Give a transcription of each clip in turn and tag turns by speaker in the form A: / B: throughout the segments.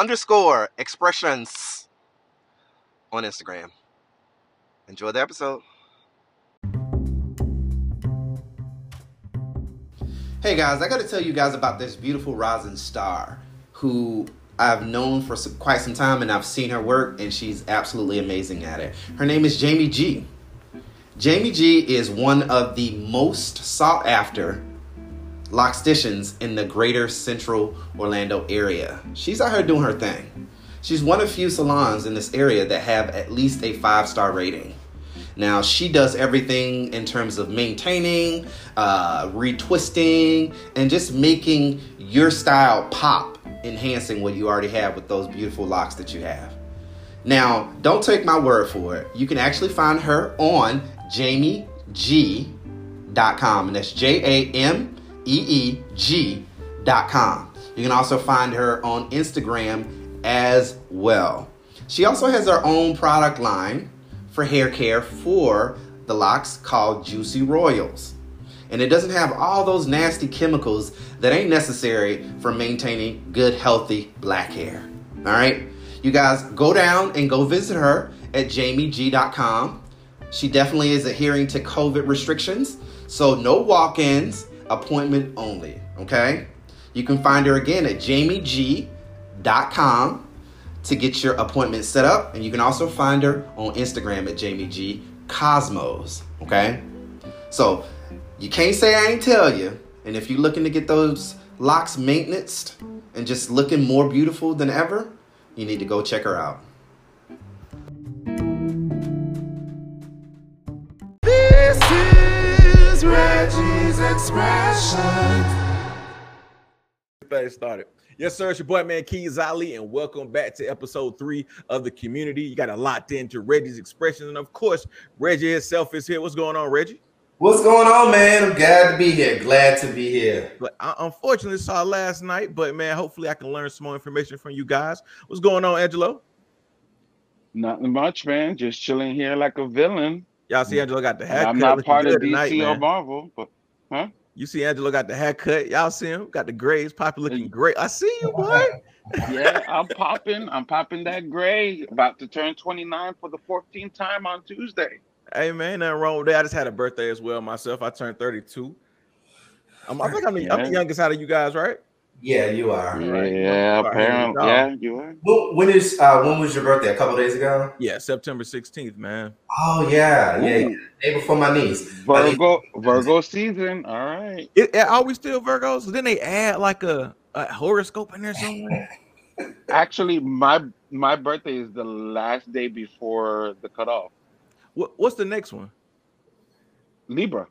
A: underscore expressions on Instagram. Enjoy the episode. Hey guys, I got to tell you guys about this beautiful rising star who I've known for some, quite some time and I've seen her work and she's absolutely amazing at it. Her name is Jamie G. Jamie G is one of the most sought after locsticians in the greater central Orlando area. She's out here doing her thing. She's one of few salons in this area that have at least a five star rating. Now, she does everything in terms of maintaining, uh, retwisting, and just making your style pop, enhancing what you already have with those beautiful locks that you have. Now, don't take my word for it. You can actually find her on jamieg.com, and that's J A M E E G.com. You can also find her on Instagram as well. She also has her own product line for hair care for the locks called Juicy Royals. And it doesn't have all those nasty chemicals that ain't necessary for maintaining good, healthy black hair. All right? You guys go down and go visit her at jamieg.com. She definitely is adhering to COVID restrictions, so no walk ins, appointment only. Okay? You can find her again at jamieg.com to get your appointment set up. And you can also find her on Instagram at Jamie G Cosmos. Okay? So you can't say I ain't tell you. And if you're looking to get those locks maintenance and just looking more beautiful than ever, you need to go check her out.
B: Expression.
C: thing started. Yes, sir. It's your boy, man, Keys Ali, and welcome back to episode three of the community. You got a lot to into Reggie's expressions, and of course, Reggie himself is here. What's going on, Reggie?
A: What's going on, man? I'm glad to be here. Glad to be here.
C: But I unfortunately saw last night, but man, hopefully I can learn some more information from you guys. What's going on, Angelo?
D: Nothing much, man. Just chilling here like a villain.
C: Y'all see Angelo got the haircut.
D: I'm not part of DC
C: tonight,
D: or
C: man.
D: Marvel, but huh?
C: You see Angelo got the haircut. Y'all see him? Got the grays. Poppy looking great. I see you, boy.
D: Yeah, I'm popping. I'm popping that gray. About to turn 29 for the 14th time on Tuesday.
C: Hey man, nothing wrong with that. I just had a birthday as well myself. I turned 32. I'm, I think I'm the, I'm the youngest out of you guys, right?
A: Yeah, you are.
C: right.
D: Yeah,
C: All right,
D: apparently. Yeah, you are.
A: When, when is uh, when was your birthday? A couple days ago.
C: Yeah, September 16th, man.
A: Oh yeah, yeah, yeah. Day before my niece. My niece-
D: Virgo, Virgo season. All right.
C: It, are we still Virgos? So then they add like a, a horoscope in there somewhere.
D: Actually, my my birthday is the last day before the cutoff.
C: What, what's the next one?
D: Libra.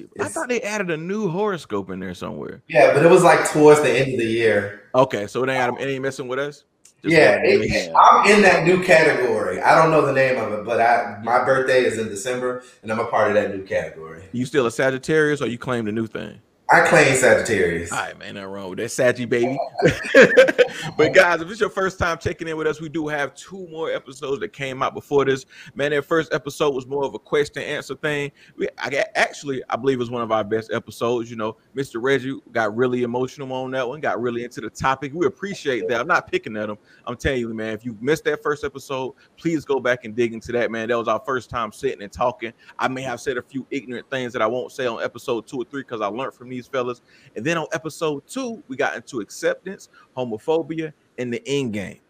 C: I
A: It's-
C: thought they added a new horoscope in there somewhere.
A: Yeah, but it was like towards the end of the year.
C: Okay, so it ain't, it ain't messing with us. Just
A: yeah, it- I'm in that new category. I don't know the name of it, but I my birthday is in December, and I'm a part of that new category.
C: you still a Sagittarius or you claim the new thing?
E: I claim Sagittarius.
C: All right, man, nothing wrong with that, Saggy baby. but guys, if it's your first time checking in with us, we do have two more episodes that came out before this. Man, that first episode was more of a question answer thing. We, I got, actually, I believe it was one of our best episodes. You know, Mr. Reggie got really emotional on that one, got really into the topic. We appreciate that. I'm not picking at him. I'm telling you, man, if you missed that first episode, please go back and dig into that, man. That was our first time sitting and talking. I may have said a few ignorant things that I won't say on episode two or three because I learned from these fellas. And then on episode two, we got into acceptance, homophobia, and the end game.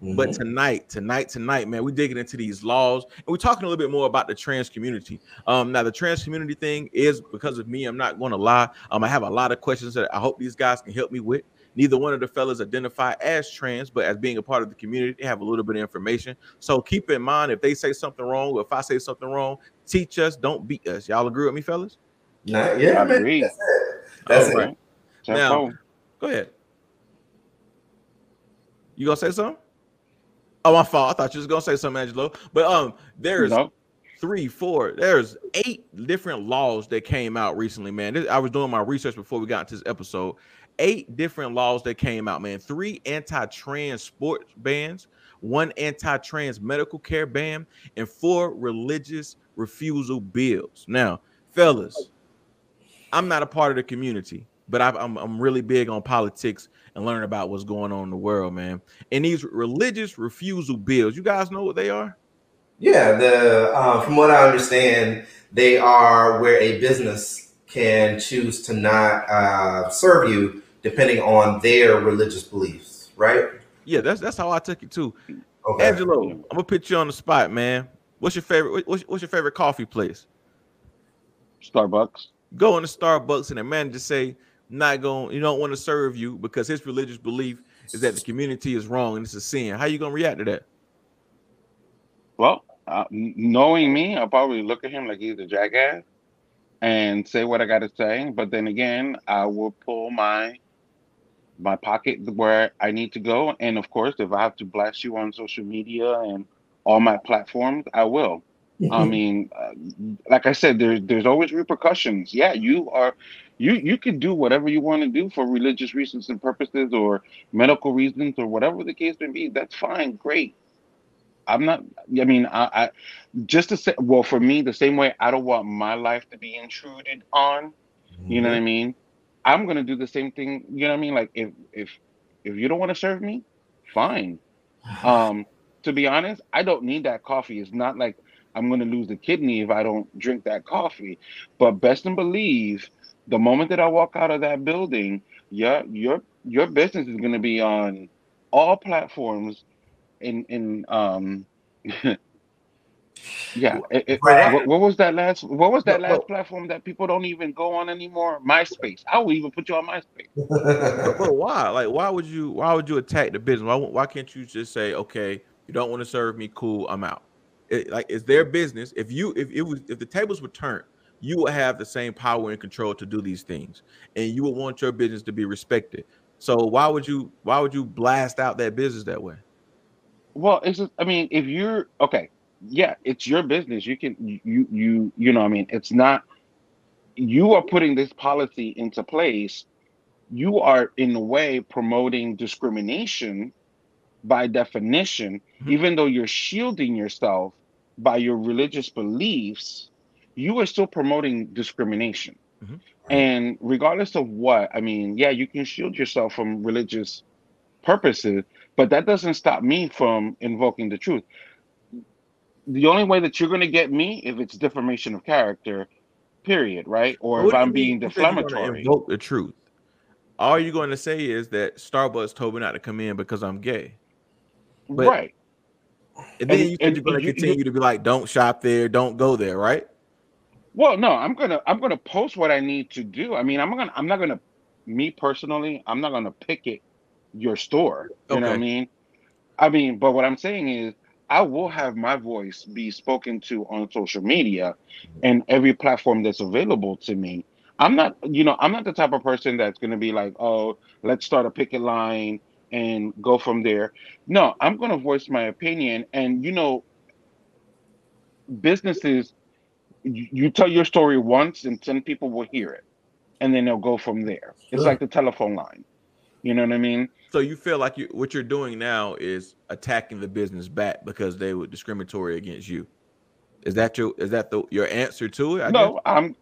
C: But
E: Mhm.
C: tonight, tonight, tonight, man, we're digging into these laws and we're talking a little bit more about the trans community. Um, now the trans community thing is because of me, I'm not going to lie. Um, I have a lot of questions that I hope these guys can help me with. Neither one of the fellas identify as trans, but as being a part of the community, they have a little bit of information. So keep in mind if they say something wrong, or if I say something wrong, teach us, don't beat us. Y'all agree with me, fellas?
E: Nah, yeah,
D: I
E: man.
D: agree.
E: That's it. That's
C: All
E: it.
C: right. Now- Go ahead. You gonna say something? Oh, my fault. I thought you was gonna say something, Angelo. But um, there's
D: No.
C: three, four, there's eight different laws that came out recently, man. This, I was doing my research before we got into this episode. Eight different laws that came out, man. Three anti-trans sports bans, one anti-trans medical care ban, and four religious refusal bills. Now, fellas, I'm not a part of the community, but I've, I'm I'm really big on politics and learning about what's going on in the world, man. And these religious refusal bills, you guys know what they are?
E: Yeah, the uh, from what I understand, they are where a business can choose to not uh, serve you depending on their religious beliefs, right?
C: Yeah, that's that's how I took it too.
E: Okay.
C: Angelo, I'm gonna put you on the spot, man. What's your favorite? What's, what's your favorite coffee place?
D: Starbucks.
C: Go into Starbucks and the manager say, "Not going. You don't want to serve you because his religious belief is that the community is wrong and it's a sin." How you gonna react to that?
D: Well, uh, knowing me, I'll probably look at him like he's a jackass and say what I got to say. But then again, I will pull my my pocket where I need to go. And of course, if I have to blast you on social media and all my platforms, I will. I mean, uh, like I said, there's there's always repercussions. Yeah, you are, you you can do whatever you want to do for religious reasons and purposes, or medical reasons, or whatever the case may be. That's fine, great. I'm not. I mean, I, I just to say, well, for me, the same way I don't want my life to be intruded on. You know what I mean? I'm gonna do the same thing. You know what I mean? Like if if if you don't want to serve me, fine. Um, to be honest, I don't need that coffee. It's not like I'm gonna lose a kidney if I don't drink that coffee. But best and believe, the moment that I walk out of that building, your your your business is gonna be on all platforms. In in um, yeah. it- it-
E: Right.
D: what, what was that last? What was that last platform that people don't even go on anymore? MySpace. I will even put you on MySpace.
C: But, but why? Like, why would you? Why would you attack the business? Why, why can't you just say, okay, you don't want to serve me? Cool, I'm out. It, like, it's their business. If you, if it was, if the tables were turned, you would have the same power and control to do these things, and you would want your business to be respected. So why would you? Why would you blast out that business that way?
D: Well, it's just, I mean, if you're okay, yeah, it's your business. You can you you you know, what I mean, it's not you are putting this policy into place. You are in a way promoting discrimination by definition,
C: Mhm.
D: even though you're shielding yourself by your religious beliefs, you are still promoting discrimination.
C: Mhm.
D: And regardless of what, I mean, yeah, you can shield yourself from religious purposes, but that doesn't stop me from invoking the truth. The only way that you're going to get me if it's defamation of character, period, right? Or
C: What
D: if I'm being
C: you said you're gonna
D: deflammatory.
C: Invoke the truth. All you're going to say is that Starbucks told me not to come in because I'm gay. but-
D: right.
C: And then
D: And-
C: you you're going to continue to be like, don't shop there, don't go there, right?
D: Well, no, I'm gonna I'm gonna post what I need to do. I mean, I'm gonna I'm not gonna me personally, I'm not gonna picket your store. You know what I mean? I mean, but what I'm saying is I will have my voice be spoken to on social media and every platform that's available to me. I'm not, you know, I'm not the type of person that's gonna be like, oh, let's start a picket line and go from there. No, I'm gonna voice my opinion and you know, businesses you you tell your story once and 10 people will hear it and then they'll go from there. It's like the telephone line. You know what I mean?
C: So you feel like you what you're doing now is attacking the business back because they were discriminatory against you. Is that your is that the your answer to it? I guess?
D: no, I'm.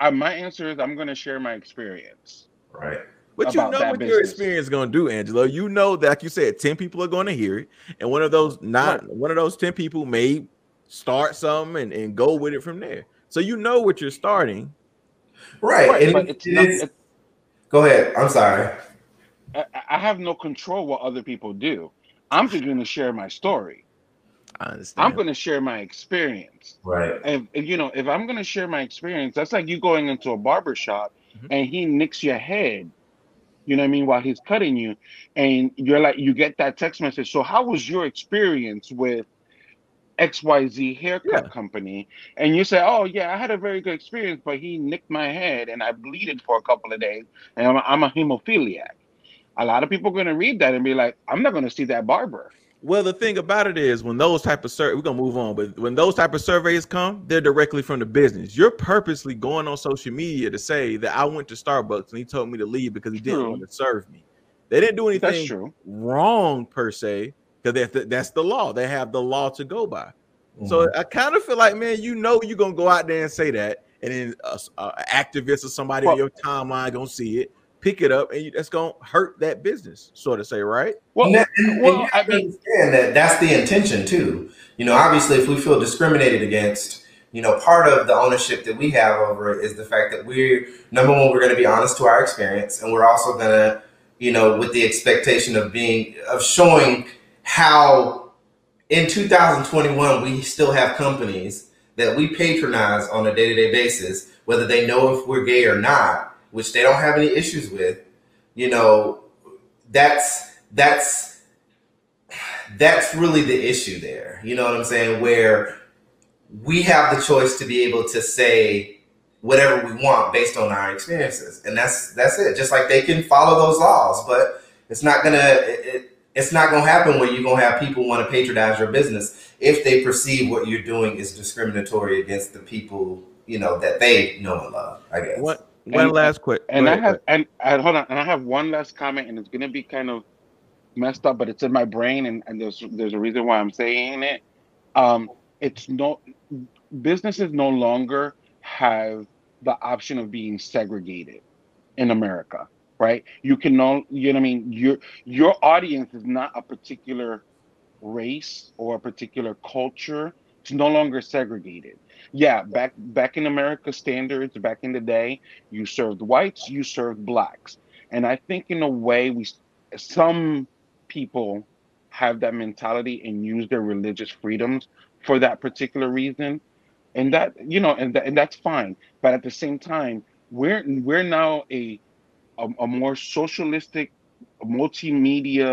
D: I, my answer is I'm going to share my experience.
A: Right.
C: But you know
D: that
C: what your experience is gonna do, Angelo. You know that like you said, 10 people are gonna hear it, and one of those not one of those 10 people may start something and, and go with it from there. So you know what you're starting.
A: Right.
D: Right,
A: and
D: but
A: it-
D: it's
A: it
D: not.
A: is-
D: It,
A: go ahead. I'm sorry.
D: I, I have no control what other people do. I'm just going to share my story.
C: I understand.
D: I'm going to share my experience.
A: Right.
D: if, if, you know, if I'm gonna share my experience, that's like you going into a barber shop
C: Mhm.
D: and he nicks your head, you know what I mean, while he's cutting you, and you're like, you get that text message. So how was your experience with XYZ haircut
C: Yeah.
D: company? And you say, Oh yeah, I had a very good experience, but he nicked my head and I bleeded for a couple of days, and I'm a, I'm a hemophiliac. A lot of people are gonna read that and be like, I'm not gonna see that barber.
C: Well, the thing about it is when those type of sur- we're gonna move on, but when those type of surveys come, they're directly from the business. You're purposely going on social media to say that I went to Starbucks and he told me to leave because he didn't
D: True.
C: want to serve me. They didn't do anything
D: true.
C: wrong per se, because that's, that's the law. They have the law to go by. So
A: Mhm.
C: I kind of feel like, man, you know, you're gonna go out there and say that, and then a, a activist or somebody
D: Well-
C: on your timeline gonna see it, pick it up, and you, that's gonna hurt that business, sort of say, right?
D: Well,
A: And that- and- and
D: well,
A: you
D: I
A: have
D: mean,
A: understand that that's the intention too. You know, obviously, if we feel discriminated against, you know, part of the ownership that we have over it is the fact that we're number one, we're going to be honest to our experience, and we're also going to, you know, with the expectation of being of showing how in 2021 we still have companies that we patronize on a day-to-day basis, whether they know if we're gay or not, which they don't have any issues with. You know, that's that's that's really the issue there. You know what I'm saying? Where we have the choice to be able to say whatever we want based on our experiences, and that's that's it. Just like they can follow those laws, but it's not gonna it, it, it's not gonna happen where you're gonna have people want to patronize your business if they perceive what you're doing is discriminatory against the people you know that they know and love. I guess.
C: One one
D: And-
C: last quick,
D: And I have and, and hold on, and I have one last comment, and it's gonna be kind of messed up, but it's in my brain, and, and there's there's a reason why I'm saying it. Um, it's no businesses no longer have the option of being segregated in America, right? You can no, you know what I mean. Your your audience is not a particular race or a particular culture. It's no longer segregated. Yeah, back back in America standards, back in the day, you served whites, you served blacks, and I think in a way we some people have that mentality and use their religious freedoms for that particular reason, and that you know, and and that's fine. But at the same time, we're we're now a a, a more socialistic, multimedia,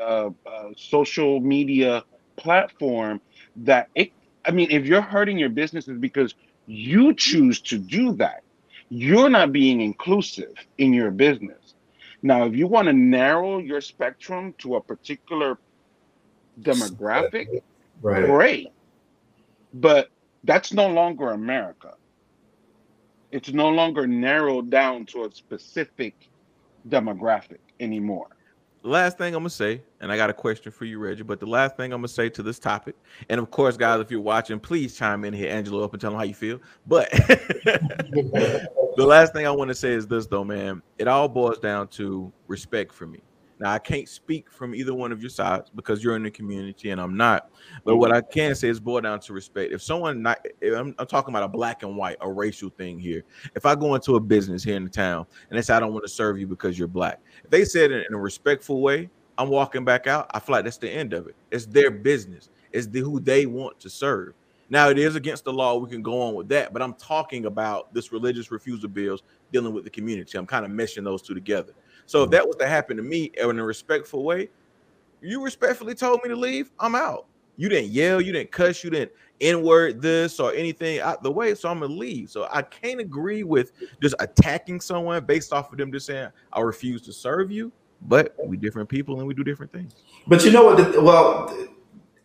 D: uh, uh, social media platform that it. I mean, if you're hurting your business, it's because you choose to do that. You're not being inclusive in your business. Now, if you want to narrow your spectrum to a particular demographic,
A: right.
D: great. But that's no longer America. It's no longer narrowed down to a specific demographic anymore.
C: The last thing I'm gonna say, and I got a question for you, Reggie. But the last thing I'm gonna say to this topic, and of course, guys, if you're watching, please chime in here, Angelo, up and tell them how you feel. But the last thing I want to say is this, though, man. It all boils down to respect for me. Now, I can't speak from either one of your sides because you're in the community and I'm not. But mm-hmm. what I can say is boil down to respect. If someone not, if I'm, I'm talking about a black and white, a racial thing here. If I go into a business here in the town and they say I don't want to serve you because you're black, if they said it in a respectful way, I'm walking back out. I feel like that's the end of it. It's their business. It's the, who they want to serve. Now it is against the law. We can go on with that, but I'm talking about this religious refusal bills dealing with the community. I'm kind of meshing those two together. So if that was to happen to me in a respectful way, you respectfully told me to leave. I'm out. You didn't yell, you didn't cuss, you didn't n-word this or anything out the way. So I'm gonna leave. So I can't agree with just attacking someone based off of them just saying I refuse to serve you. But we different people and we do different things.
A: But you know what? The, well,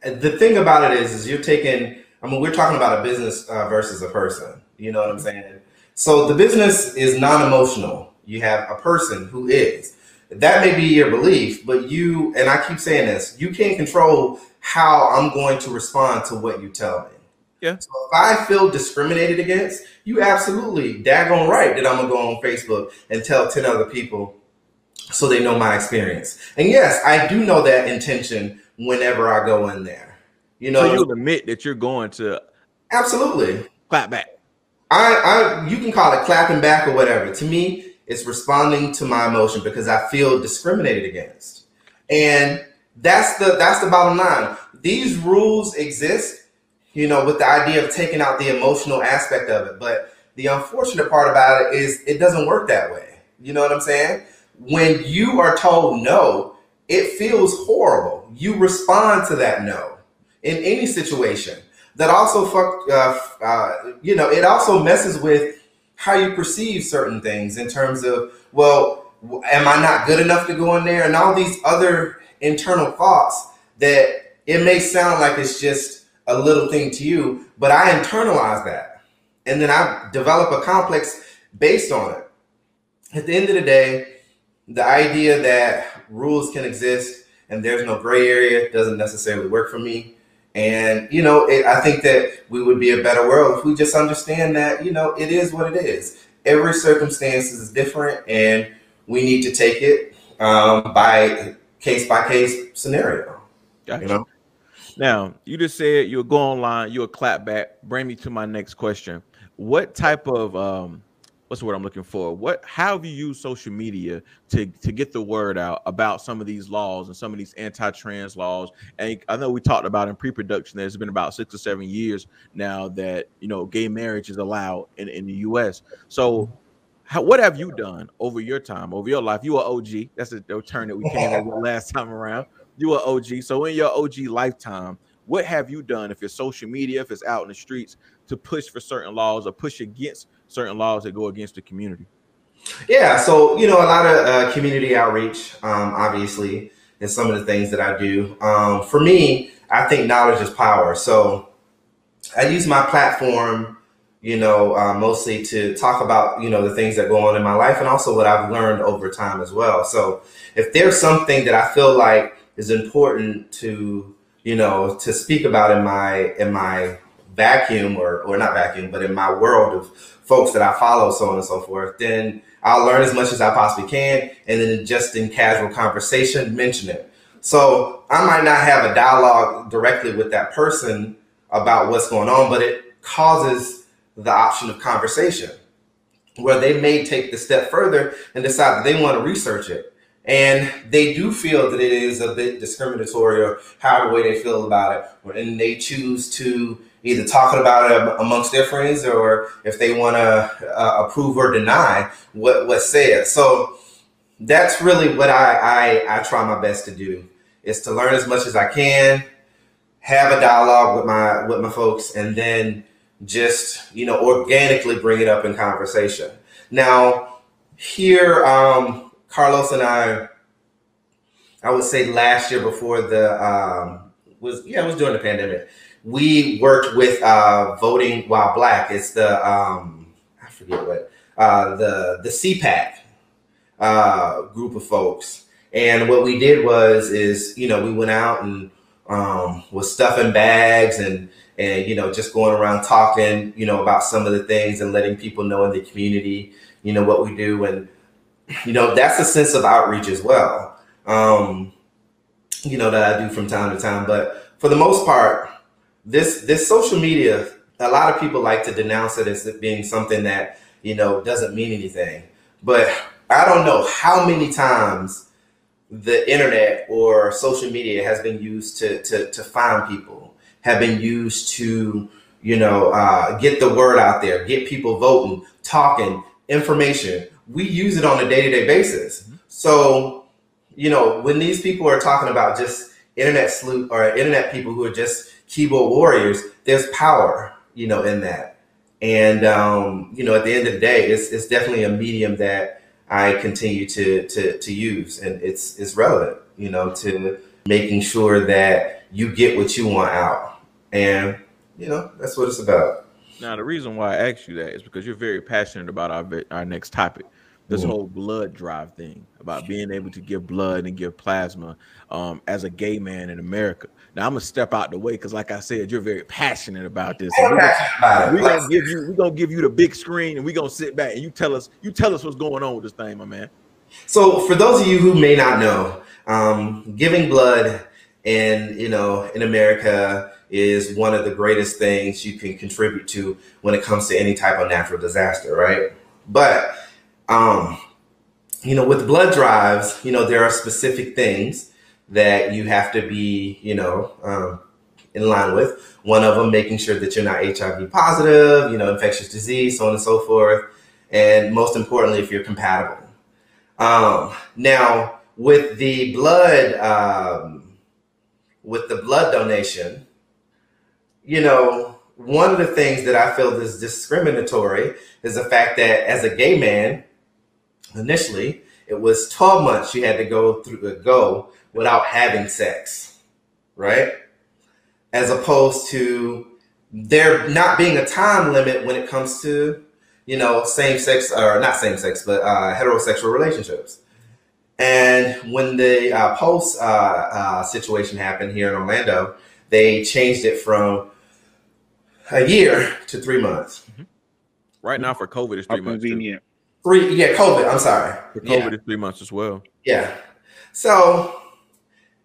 A: the, the thing about it is, is you're taking. I mean, we're talking about a business uh, versus a person. You know what I'm saying? So the business is non-emotional. You have a person who is. That may be your belief, but you and I keep saying this, you can't control how I'm going to respond to what you tell me.
C: Yeah.
A: So if I feel discriminated against, you absolutely daggone right that I'm gonna go on Facebook and tell 10 other people so they know my experience. And yes, I do know that intention whenever I go in there. You know,
C: So you'll admit that you're going to
A: absolutely.
C: clap back.
A: I, I you can call it clapping back or whatever. To me, it's responding to my emotion because I feel discriminated against. And that's the that's the bottom line. These rules exist, you know, with the idea of taking out the emotional aspect of it. But the unfortunate part about it is it doesn't work that way. You know what I'm saying? When you are told no, it feels horrible. You respond to that no in any situation. That also fuck, uh, uh, you know, it also messes with how you perceive certain things in terms of, well, am I not good enough to go in there? And all these other internal thoughts that it may sound like it's just a little thing to you, but I internalize that. And then I develop a complex based on it. At the end of the day, the idea that rules can exist and there's no gray area doesn't necessarily work for me. And you know, it, I think that we would be a better world if we just understand that you know it is what it is. Every circumstance is different, and we need to take it um, by case by case scenario.
C: Gotcha.
A: You know,
C: Now, you just said you'll go online, you'll clap back. Bring me to my next question. What type of um what's the word I'm looking for? What how have you used social media to to get the word out about some of these laws and some of these anti-trans laws? And I know we talked about in pre-production there's been about six or seven years now that you know gay marriage is allowed in, in the US. So how, what have you done over your time, over your life? You are OG. That's the, term that we came over last time around. You are OG. So in your OG lifetime, what have you done if it's social media, if it's out in the streets, to push for certain laws or push against certain laws that go against the community?
A: Yeah, so you know, a lot of uh, community outreach, um, obviously, is some of the things that I do. Um, for me, I think knowledge is power. So I use my platform, you know, uh, mostly to talk about you know the things that go on in my life and also what I've learned over time as well. So if there's something that I feel like is important to you know to speak about in my in my vacuum or or not vacuum, but in my world of folks that I follow, so on and so forth, then I'll learn as much as I possibly can, and then just in casual conversation, mention it. So I might not have a dialogue directly with that person about what's going on, but it causes the option of conversation where they may take the step further and decide that they want to research it. And they do feel that it is a bit discriminatory or however way they feel about it. And they choose to either talk about it amongst their friends or if they want to uh, approve or deny what what's said. So that's really what I, I I try my best to do is to learn as much as I can, have a dialogue with my with my folks, and then just you know organically bring it up in conversation. Now here, um, Carlos and I, I would say last year before the um, was yeah it was during the pandemic. We worked with uh, voting while black. It's the um, I forget what uh, the the CPAC uh, group of folks. And what we did was, is you know, we went out and um, was stuffing bags and and you know just going around talking, you know, about some of the things and letting people know in the community, you know, what we do, and you know, that's a sense of outreach as well. Um, you know, that I do from time to time. But for the most part, this this social media, a lot of people like to denounce it as being something that you know doesn't mean anything. But I don't know how many times the internet or social media has been used to to, to find people, have been used to you know uh, get the word out there, get people voting, talking, information. We use it on a day to day basis. So you know when these people are talking about just internet sleuth or internet people who are just keyboard warriors, there's power you know in that. And um, you know at the end of the day, it's it's definitely a medium that I continue to to to use, and it's it's relevant, you know, to making sure that you get what you want out, and you know that's what it's about.
C: Now, the reason why I asked you that is because you're very passionate about our our next topic, this whole blood drive thing about being able to give blood and give plasma um, as a gay man in America. Now, I'm gonna step out the way because, like I said, you're very passionate about this. we're gonna-
A: passionate about it.
C: We're gonna give you we're gonna give you the big screen and we're gonna sit back and you tell us you tell us what's going on with this thing, my man.
A: So, for those of you who may not know, um, giving blood in you know in America is one of the greatest things you can contribute to when it comes to any type of natural disaster, right? But um, you know, with blood drives, you know there are specific things that you have to be you know um, in line with. One of them, making sure that you're not HIV positive, you know, infectious disease, so on and so forth, and most importantly, if you're compatible. Um, now, with the blood, um, with the blood donation, you know, one of the things that I feel is discriminatory is the fact that as a gay man, initially, it was 12 months you had to go through go without having sex, right? As opposed to there not being a time limit when it comes to you know, same sex or not same sex, but uh, heterosexual relationships. And when the uh, Pulse uh, uh, situation happened here in Orlando, they changed it from a year to three months.
C: Right now for COVID it's
D: How
C: three months. too.
D: convenient.
A: Three, yeah, COVID. I'm sorry.
C: For
A: Yeah.
C: COVID it's three months as well.
A: Yeah. So,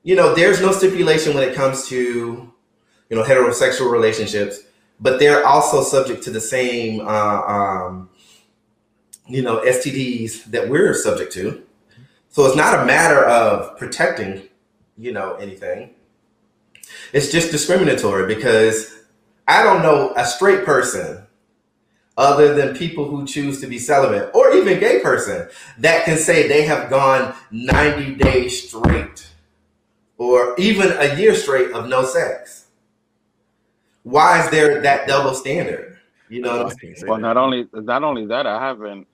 A: you know, there's no stipulation when it comes to, you know, heterosexual relationships, but they're also subject to the same, uh, um, you know, STDs that we're subject to. So it's not a matter of protecting, you know, anything. It's just discriminatory because I don't know a straight person other than people who choose to be celibate or even gay person that can say they have gone 90 days straight or even a year straight of no sex. Why is there that double standard? You know what I'm saying?
D: Well, not only not only that, I haven't.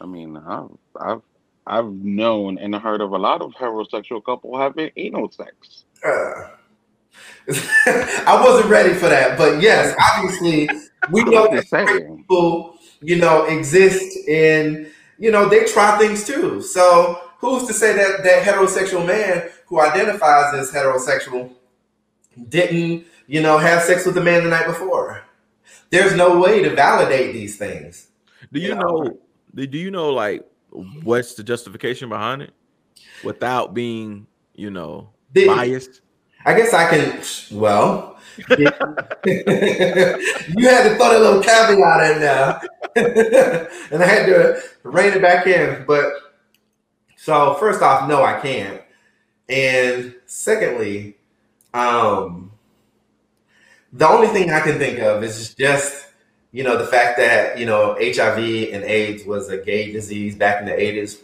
D: I mean, I've I've I've known and heard of a lot of heterosexual couple having anal sex.
A: Uh, I wasn't ready for that, but yes, obviously we know that
D: just saying.
A: people, you know, exist in, you know, they try things too. So who's to say that that heterosexual man who identifies as heterosexual didn't, you know, have sex with a man the night before? There's no way to validate these things.
C: Do you
A: Yeah.
C: know? Do do you know like what's the justification behind it without being, you know,
A: The-
C: biased?
A: I guess I can. Well, you had to throw that little caveat in there, and I had to rein it back in. But so first off, no, I can't. And secondly, um, the only thing I can think of is just you know the fact that you know HIV and AIDS was a gay disease back in the eighties,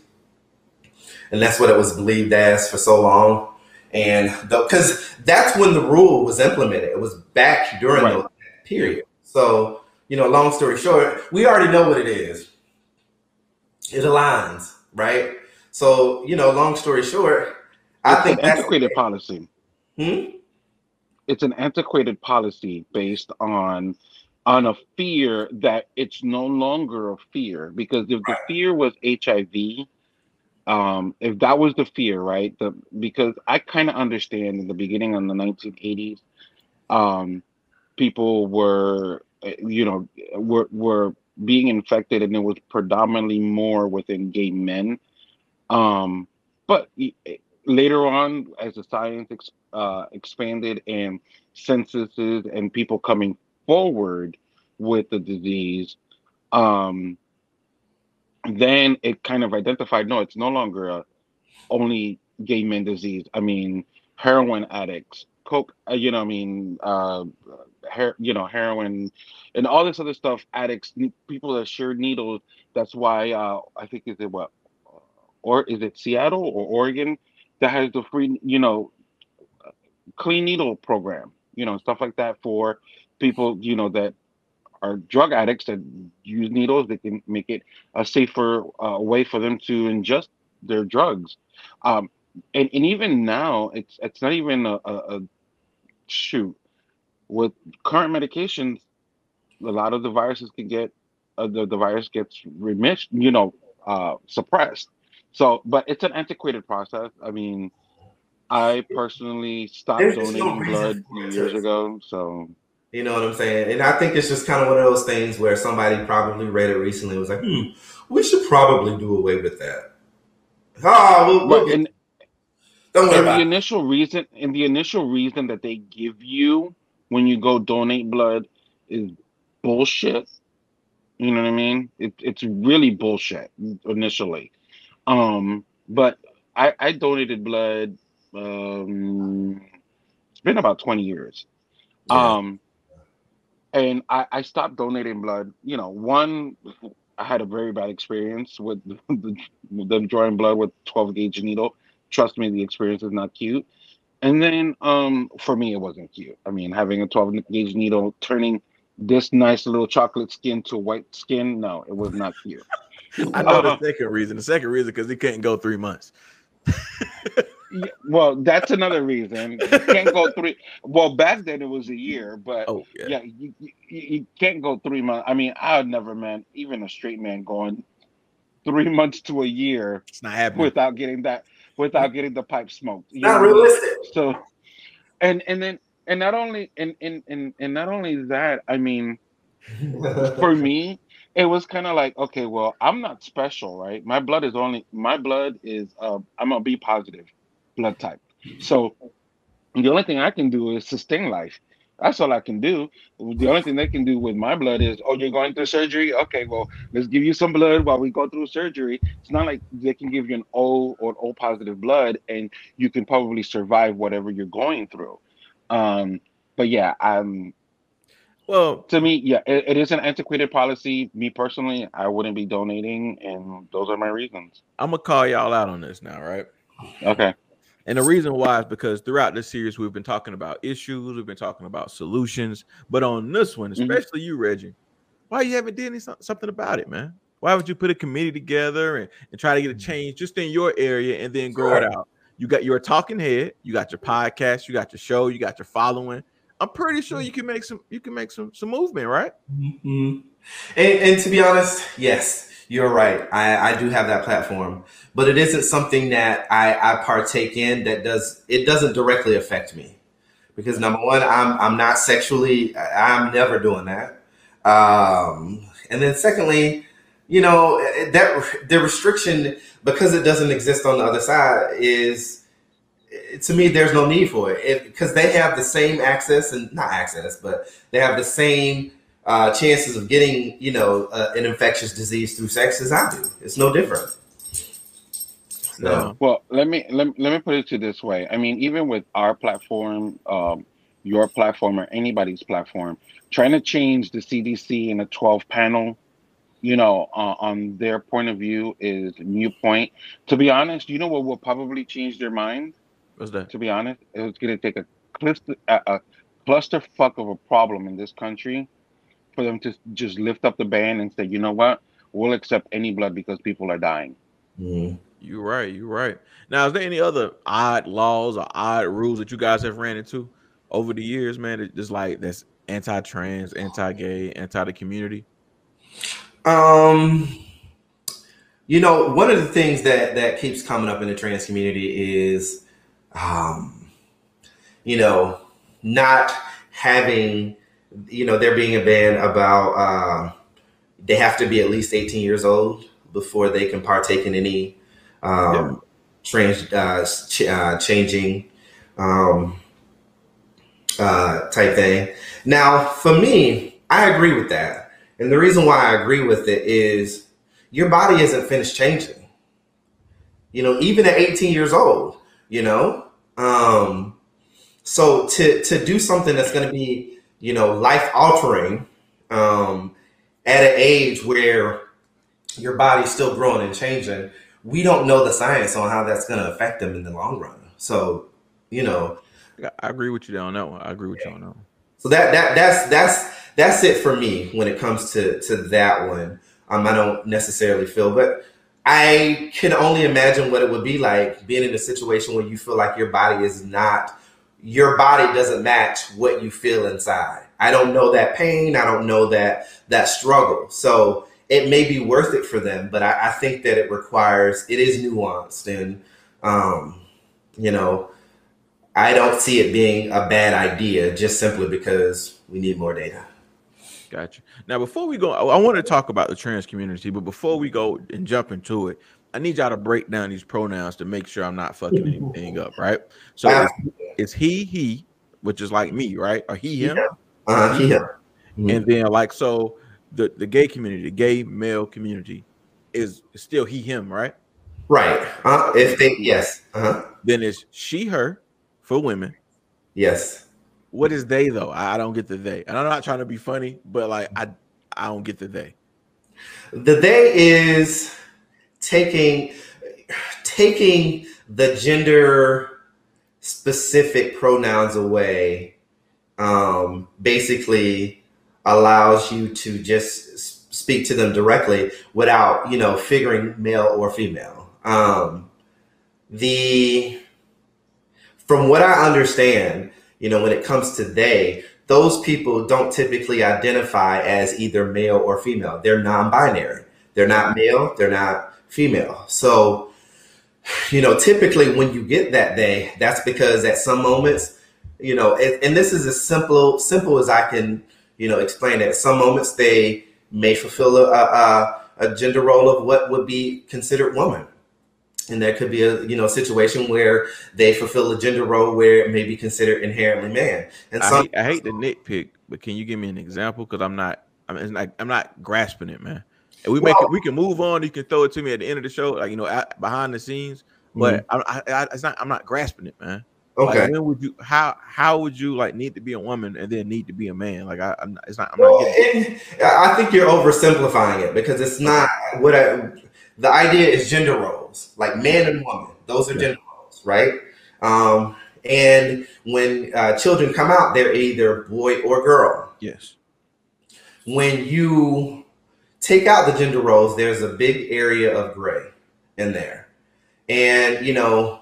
A: and that's what it was believed as for so long. And because that's when the rule was implemented, it was back during
D: Right.
A: those period. So you know, long story short, we already know what it is. It aligns, right? So you know, long story short, I
D: It's
A: think
D: an
A: that's
D: antiquated policy.
A: Hmm?
D: It's an antiquated policy based on on a fear that it's no longer a fear because if the fear was HIV, um, if that was the fear, right? The because I kind of understand in the beginning in the 1980s, um, people were, uh, you know, were were being infected, and it was predominantly more within gay men. Um, but eh, later on, as the science ex, uh, expanded and censuses and people coming forward with the disease, um, then it kind of identified no, it's no longer a only gay men disease. I mean, heroin addicts, coke, uh, you know, I mean, uh, her, you know, heroin, and all this other stuff. Addicts, people that share needles. That's why uh, I think is it what, or is it Seattle or Oregon that has the free, you know, clean needle program, you know, stuff like that for people, you know, that are drug addicts that use needles. They can make it a safer uh, way for them to ingest their drugs. Um, and, and even now, it's it's not even a, a, a shoot with current medications. a lot of the viruses can get uh, the, the virus gets remission, you know, uh, suppressed. So, but it's an antiquated process. I mean, I personally stopped
A: There's just no
D: donating blood years ago. So,
A: You know what I'm saying? And I think it's just kind of one of those things where somebody probably read it recently and was like, hmm, we should probably do away with that. Ah, we'll, we'll,
D: in,
A: don't worry
D: and the
A: about it.
D: initial reason, and the initial reason that they give you when you go donate blood is bullshit. You know what I mean? It, it's really bullshit initially. Um, but I, I donated blood. Um, it's been about twenty years.
A: Yeah.
D: Um, and I, I stopped donating blood. You know, one, I had a very bad experience with the, them drawing blood with 12 gauge needle. Trust me, the experience is not cute. And then, um, for me, it wasn't cute. I mean, having a 12 gauge needle turning this nice little chocolate skin to white skin, no, it was not cute.
C: I know the
D: Uh,
C: second reason. The second reason because he couldn't go three months.
D: Yeah, well, that's another reason. You can't go three. Well, back then it was a year, but
C: Oh yeah.
D: yeah, you, you, you can't go three months. I mean, I would never, man, even a straight man going three months to a year
C: It's not happening.
D: without getting that, without getting the pipe smoked. You
A: Not
D: know what I mean?
A: realistic.
D: So, and and then and not only and and and, and not only that, I mean, for me, it was kind of like, okay, well, I'm not special, right? My blood is only my blood is uh, I'm a B positive blood type. So the only thing I can do is sustain life. That's all I can do. The only thing they can do with my blood is, oh, you're going through surgery. Okay, well, let's give you some blood while we go through surgery. It's not like they can give you an O or an O positive blood, and you can probably survive whatever you're going through. Um, but yeah, um,
C: Well,
D: to me, yeah, it, it is an antiquated policy. Me personally, I wouldn't be donating, and those are my reasons.
C: I'm gonna call y'all out on this now, right?
D: Okay.
C: And the reason why is because throughout this series we've been talking about issues, we've been talking about solutions, but on this one,
D: Mhm.
C: especially you, Reggie, why you haven't done something about it, man? Why would you put a committee together and, and try to get a change just in your area and then grow it out? You got you're a talking head, you got your podcast, you got your show, you got your following. I'm pretty sure you can make some you can make some some movement, right?
A: Mhm. And, and to be honest, yes, you're right. I, I do have that platform, but it isn't something that I, I partake in that does it doesn't directly affect me because number one, I'm I'm not sexually I'm never doing that. Um, and then secondly, you know that the restriction because it doesn't exist on the other side is to me there's no need for it because they have the same access and not access but they have the same uh, chances of getting, you know, uh, an infectious disease through sex as I do. It's no different. So,
C: No.
D: Well, let me let, let me put it to this way. I mean, even with our platform, um, your platform, or anybody's platform, trying to change the CDC in a 12 panel, you know, uh, on their point of view is new point. To be honest, you know what will probably change their mind?
C: What's that?
D: To be honest, it's going to take a cluster, a, a clusterfuck of a problem in this country for them to just lift up the ban and say, you know what, we'll accept any blood because people are dying.
A: mm.
C: You're right. You're right. Now, is there any other odd laws or odd rules that you guys have ran into over the years, man? That just like that's anti-trans, anti-gay, anti the community.
A: Um, you know, one of the things that that keeps coming up in the trans community is, um, you know, not having, you know, there being a ban about uh, they have to be at least 18 years old before they can partake in any um,
C: Yeah.
A: trans uh, ch- uh, changing um, uh, type thing. Now, for me, I agree with that. And the reason why I agree with it is your body isn't finished changing. You know, even at 18 years old, you know? Um, so to to do something that's gonna be, you know, life altering um at an age where your body's still growing and changing, we don't know the science on how that's gonna affect them in the long run. So, you know,
C: I- agree with you on that one. I agree with you on that one.
A: so that that that's that's that's it for me when it comes to to that one. Um, I don't necessarily feel, but I can only imagine what it would be like being in a situation where you feel like your body is not your body doesn't match what you feel inside. I don't know that pain. I don't know that that struggle. So it may be worth it for them, but I, I think that it requires it is nuanced and um, you know, I don't see it being a bad idea just simply because we need more data.
C: Gotcha. Now, before we go, I, want to talk about the trans community, but before we go and jump into it, I need y'all to break down these pronouns to make sure I'm not fucking anything up, right? So it's he, he, which is like me, right? Or he, him,
A: Uh, yeah. Mhm.
C: and then like so the the gay community, the gay male community, is still he, him, right?
A: Right. Uh, if they yes. Uh-huh.
C: Then it's she, her for women.
A: Yes.
C: What is they though? I, I don't get the they, and I'm not trying to be funny, but like I I don't get the they.
A: The they is taking taking the gender specific pronouns away um, basically allows you to just speak to them directly without you know figuring male or female. Um, the from what i understand you know when it comes to they those people don't typically identify as either male or female. They're non-binary. They're not male they're not female. So you know typically when you get that day, that's because at some moments you know and, and this is as simple simple as i can you know explain it at some moments they may fulfill a, a, a gender role of what would be considered woman and there could be a you know situation where they fulfill a gender role where it may be considered inherently man and
C: I
A: some
C: hate, I hate the nitpick, but can you give me an example? Because I'm not, I'm not, I'm not grasping it, man. And we make
A: Well-
C: it, we can move on. You can throw it to me at the end of the show, like you know, at, behind the scenes. But I, I, I, it's not, I'm not grasping it, man. Like,
A: okay
C: when would you? How how would you like need to be a woman and then need to be a man? Like I, I'm not, it's not. I'm
A: Well,
C: not it,
A: I think you're oversimplifying it because it's not what I. The idea is gender roles, like man and woman. Those are
C: Yeah.
A: gender roles, right? Um, and when uh, children come out, they're either boy or girl.
C: Yes.
A: When you take out the gender roles, there's a big area of gray in there, and you know,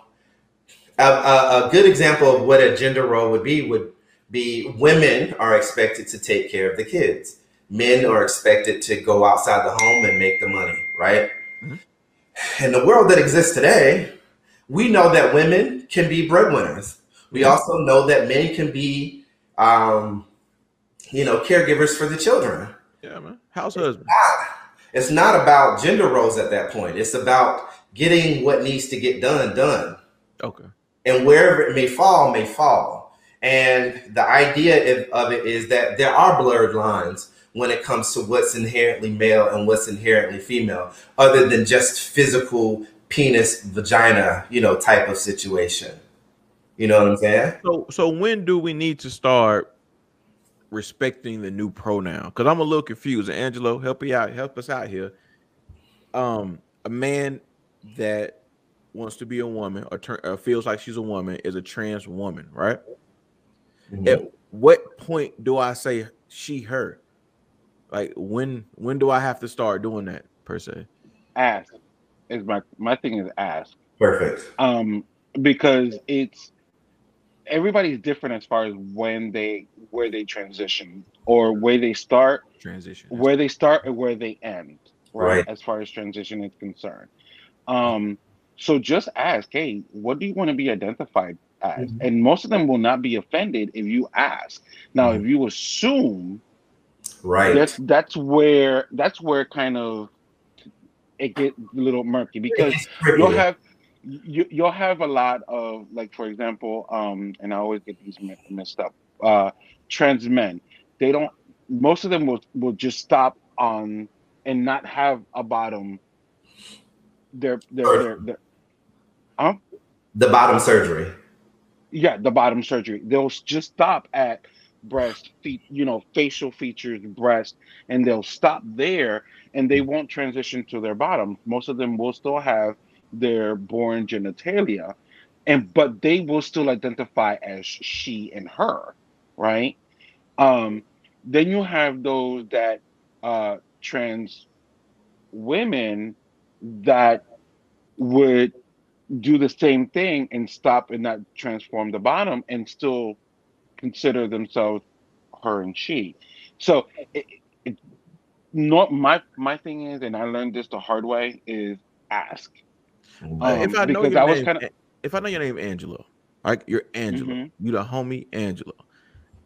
A: a, a, a good example of what a gender role would be would be women are expected to take care of the kids. Men are expected to go outside the home and make the money, right?
C: Mhm.
A: In the world that exists today, we know that women can be breadwinners. We
C: Mhm.
A: also know that men can be, um, you know, caregivers for the children.
C: Yeah, man. House husband.
A: It's not about gender roles at that point. It's about getting what needs to get done done
C: Okay.
A: and wherever it may fall may fall and the idea of- of it is that there are blurred lines when it comes to what's inherently male and what's inherently female other than just physical penis vagina you know type of situation you know what i'm saying
C: So so when do we need to start respecting the new pronoun? Because I'm a little confused. Angelo, help me out, help us out here. Um, a man that wants to be a woman or turn, uh, feels like she's a woman is a trans woman, right? At what point do I say she her? Like when when do I have to start doing that per se?
D: Ask is my my thing is ask.
A: perfect
D: um because it's everybody's different as far as when they where they transition or where they start
C: Transition.
D: where they start and where they end right,
A: Right.
D: as far as transition is concerned um so just ask hey what do you want to be identified as
A: Mhm.
D: and most of them will not be offended if you ask now
A: Mhm.
D: if you assume
A: right
D: that's that's where that's where kind of it gets a little murky because
A: It's tricky.
D: you'll have you, you'll have a lot of like for example um and i always get these messed up uh trans men. They don't most of them will will just stop on and not have a bottom their their their, their
A: the bottom surgery.
D: Yeah the bottom surgery. They'll just stop at breast feet you know facial features breast and they'll stop there and they won't transition to their bottom. Most of them will still have their born genitalia and but they will still identify as she and her right um then you have those that uh trans women that would do the same thing and stop and not transform the bottom and still consider themselves her and she. So it, it, not my my thing is, and I learned this the hard way, is ask.
C: Uh, if
D: Um,
C: I know your
D: I was
C: name,
D: kinda-
C: A- if I know your name Angelo, like you're Angelo,
D: Mhm.
C: you the homie Angelo.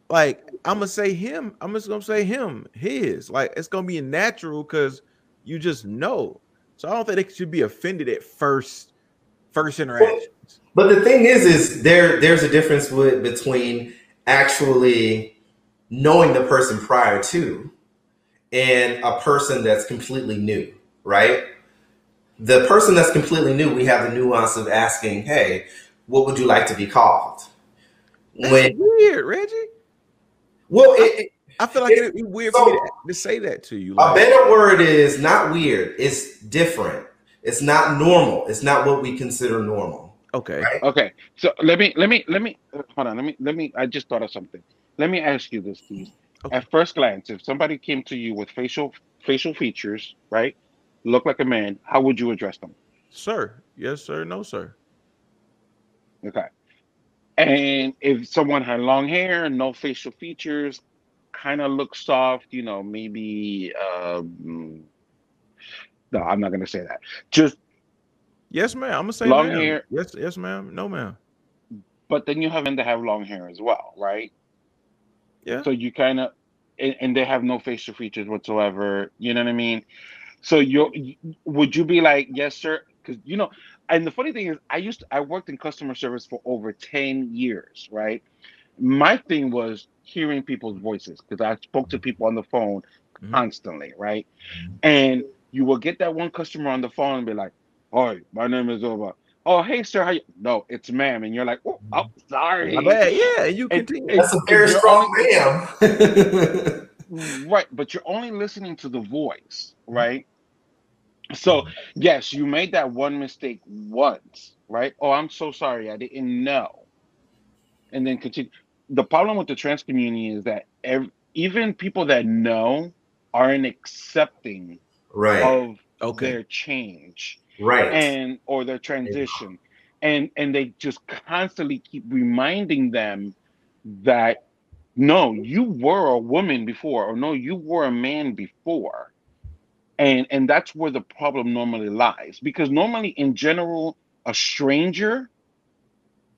C: Like I'm gonna say him. I'm just gonna say him, his. Like it's gonna be natural because you just know. So I don't think they should be offended at first, first interactions.
A: But the thing is, is there there's a difference with between actually knowing the person prior to and a person that's completely new, right? The person that's completely new, we have the nuance of asking, "Hey, what would you like to be called?"
C: That's
A: When
C: weird, Reggie.
A: well, it, it-
C: I feel like
A: It-
C: it'd be weird
A: so-
C: for me to, to say that to you.
A: a better word is not weird; it's different. It's not normal. It's not what we consider normal.
C: okay,
A: Right?
D: Okay, so let me let me let me hold on. Let me let me. I just thought of something. Let me ask you this, please.
C: Okay.
D: At first glance, if somebody came to you with facial facial features, right, look like a man, how would you address them?
C: sir. Yes, sir. No, sir.
D: Okay. And if someone had long hair and no facial features, kind of look soft, you know, maybe. Um, no, I'm not gonna say that. Just,
C: Yes, ma'am. I'm gonna say
D: Long hair.
C: Yes, yes, ma'am. No, ma'am.
D: but then you have men that have long hair as well, right?
C: Yeah.
D: So you kind of, and, and they have no facial features whatsoever. You know what I mean? So you would you be like, yes, sir? Because you know, and the funny thing is, I used to, I worked in customer service for over ten years, right? My thing was hearing people's voices because I spoke to people on the phone
C: Mhm.
D: constantly, right? Mm-hmm. And you will get that one customer on the phone and be like, "Hi, my name is Over." Oh, hey, sir, how you? No, it's ma'am, and you're like, "Oh, oh sorry."
C: My bad. Yeah, you continue.
D: and-
A: That's a very strong
D: only-
A: ma'am.
D: right but you're only listening to the voice mm-hmm. right so yes you made that one mistake once right? Oh i'm so sorry i didn't know. And then continue the problem with the trans community is that ev- even people that know aren't accepting
A: right,
D: of
C: Okay.
D: their change.
A: Right.
D: and or their transition. And and they just constantly keep reminding them that no you were a woman before or no you were a man before and and that's where the problem normally lies because normally in general a stranger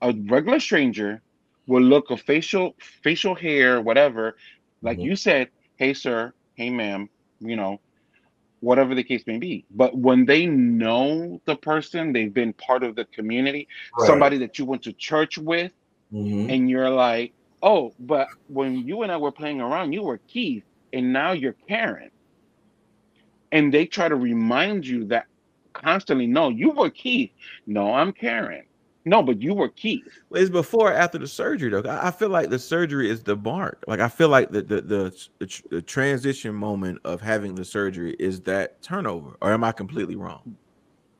D: a regular stranger will look a facial facial hair whatever like
A: Mhm.
D: you said hey sir hey ma'am you know whatever the case may be but when they know the person they've been part of the community
A: Right.
D: somebody that you went to church with
A: Mhm.
D: and you're like oh but when you and i were playing around you were keith and now you're karen and they try to remind you that constantly no you were keith no i'm karen no but you were keith
C: Well, It's before or after the surgery though. I feel like the surgery is the mark. Like I feel like the the the, the, the transition moment of having the surgery is that turnover. Or am I completely wrong?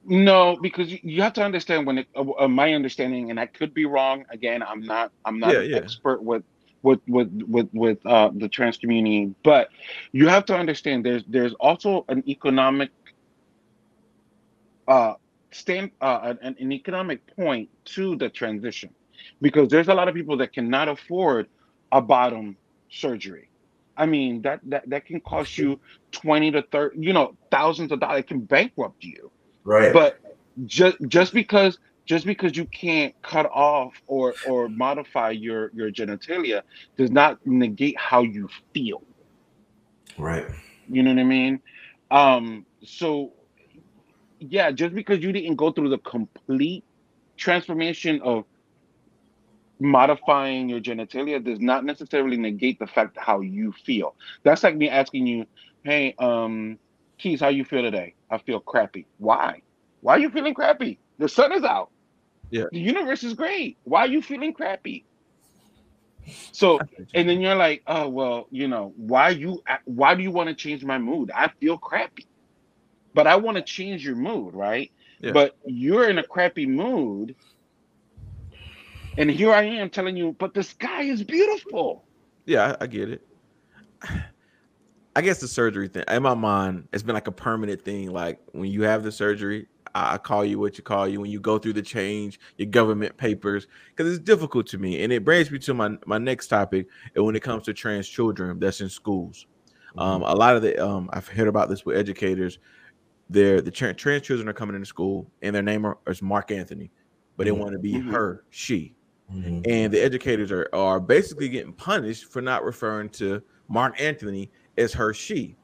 D: No, because you, you have to understand when it, uh, uh, my understanding, and I could be wrong. Again, I'm not I'm not
C: Yeah,
D: an
C: yeah.
D: expert with with with with with uh, the trans community, but you have to understand there's there's also an economic uh stand uh an, an economic point to the transition because there's a lot of people that cannot afford a bottom surgery. I mean that that that can cost you twenty to thirty, you know, thousands of dollars. It can bankrupt you
A: right.
D: but just just because just because you can't cut off or or modify your your genitalia does not negate how you feel.
A: Right.
D: you know what i mean? Um so yeah just because you didn't go through the complete transformation of modifying your genitalia does not necessarily negate the fact how you feel. That's like me asking you hey um keys how you feel today? I feel crappy. Why? Why are you feeling crappy the sun is out.
C: Yeah.
D: the universe is great. Why are you feeling crappy? So and then you're like oh well you know why you why do you want to change my mood? I feel crappy. But i want to change your mood right?
C: Yeah.
D: but you're in a crappy mood. And here i am telling you but the sky is beautiful.
C: Yeah, I, I get it. I guess the surgery thing in my mind, it's been like a permanent thing. Like when you have the surgery, I call you what you call you when you go through the change, your government papers, because it's difficult to me. And it brings me to my, my next topic. And when it comes to trans children that's in schools, um,
A: Mm-hmm.
C: a lot of the um, I've heard about this with educators. They're the tra- trans children are coming into school, and their name are, is Mark Anthony, but they
A: Mhm.
C: want to be
D: Mhm.
C: her, she,
A: Mhm.
C: and the educators are are basically getting punished for not referring to Mark Anthony as her, she.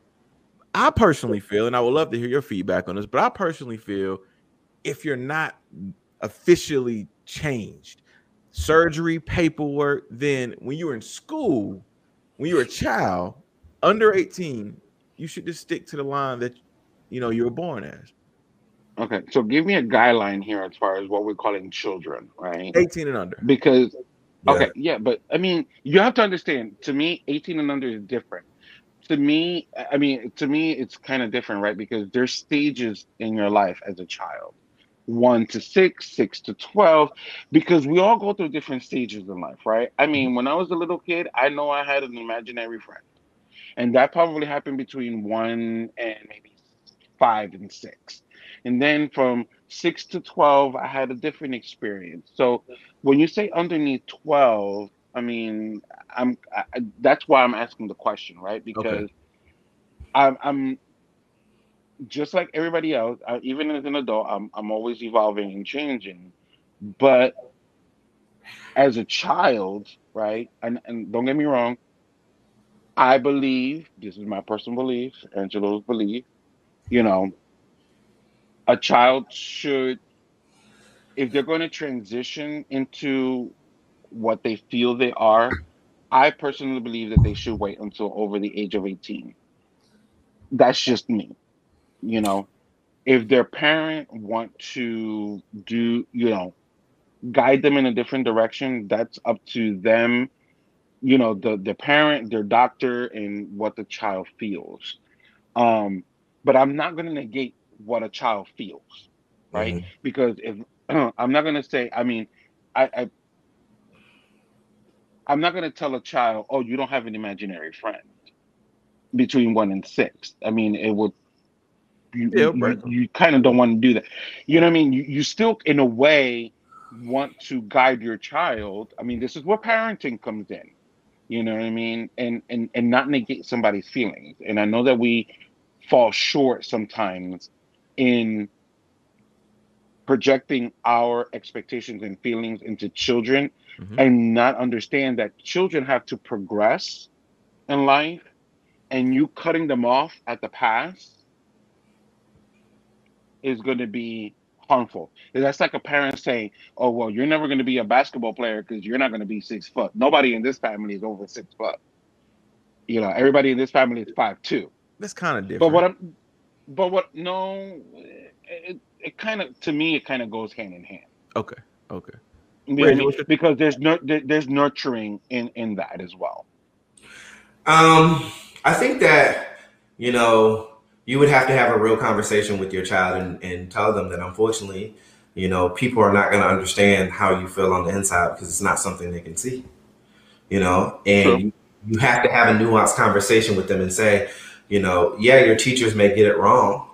C: I personally feel, and I would love to hear your feedback on this, but I personally feel if you're not officially changed, surgery, paperwork, then when you were in school, when you were a child under 18, you should just stick to the line that you know you were born as.
D: Okay, so give me a guideline here as far as what we're calling children, right?
C: 18 and under.
D: Because
A: Yeah.
D: okay, yeah, but I mean, you have to understand. To me, 18 and under is different. To me, I mean, to me, it's kind of different, right? Because there's stages in your life as a child, one to six, six to 12, because we all go through different stages in life, right? I mean, when I was a little kid, I know I had an imaginary friend, and that probably happened between one and maybe five and six. And then from six to 12, I had a different experience. So when you say underneath 12, I mean, I'm I, that's why I'm asking the question, right? Because I'm I'm just like everybody else. I, even as an adult, I'm I'm always evolving and changing. But as a child, right? And and don't get me wrong, I believe this is my personal belief, Angelo's belief. You know, a child should, if they're going to transition into what they feel they are, I personally believe that they should wait until over the age of 18. That's just me. You know, if their parent want to do, you know, guide them in a different direction, that's up to them, you know, the the parent, their doctor, and what the child feels. Um, but I'm not going to negate what a child feels, right?
A: Mhm.
D: Because if I'm not going to say, I mean, I, I I'm not going to tell a child, oh, you don't have an imaginary friend between one and six. I mean, it would you
C: Yeah,
D: you, you kind of don't want to do that. You know what I mean? You you still in a way want to guide your child. I mean, this is where parenting comes in. You know what I mean? And and and not negate somebody's feelings. And I know that we fall short sometimes in projecting our expectations and feelings into children
C: Mhm.
D: and not understand that children have to progress in life and you cutting them off at the pass is going to be harmful. That's like a parent saying, "Oh well, you're never going to be a basketball player because you're not going to be six foot. Nobody in this family is over six foot. You know, everybody in this family is five two.
C: That's kind of different.
D: But what I'm, but what no, it it kind of to me it kind of goes hand in hand.
C: okay, okay.
D: You know what I
C: Reggie,
D: mean?
C: what's your-
D: Because there's no there, there's nurturing in in that as well.
A: Um, I think that you know you would have to have a real conversation with your child and, and tell them that unfortunately, you know, people are not going to understand how you feel on the inside because it's not something they can see. You know, and
D: True.
A: you, you have to have a nuanced conversation with them and say, you know, yeah, your teachers may get it wrong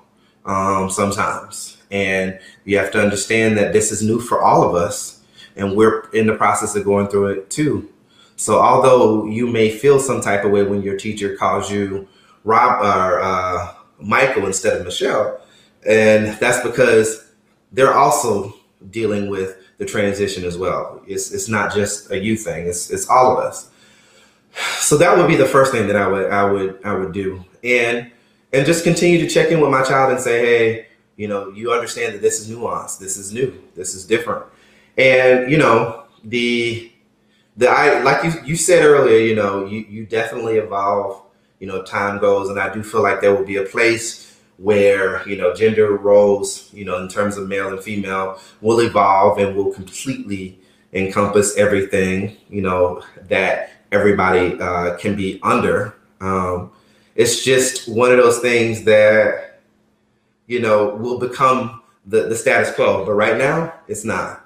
A: um, sometimes, and you have to understand that this is new for all of us, and we're in the process of going through it too. So although you may feel some type of way when your teacher calls you Rob or uh, Michael instead of Michelle, and that's because they're also dealing with the transition as well. It's it's not just a you thing. It's it's all of us. So that would be the first thing that I would I would I would do, and and just continue to check in with my child and say, hey, you know, you understand that this is nuanced, this is new, this is different, and you know the the I like you you said earlier, you know, you you definitely evolve. You know, time goes, and I do feel like there will be a place where you know gender roles, you know, in terms of male and female, will evolve and will completely encompass everything. You know that everybody uh, can be under. Um, it's just one of those things that you know will become the the status quo, but right now it's not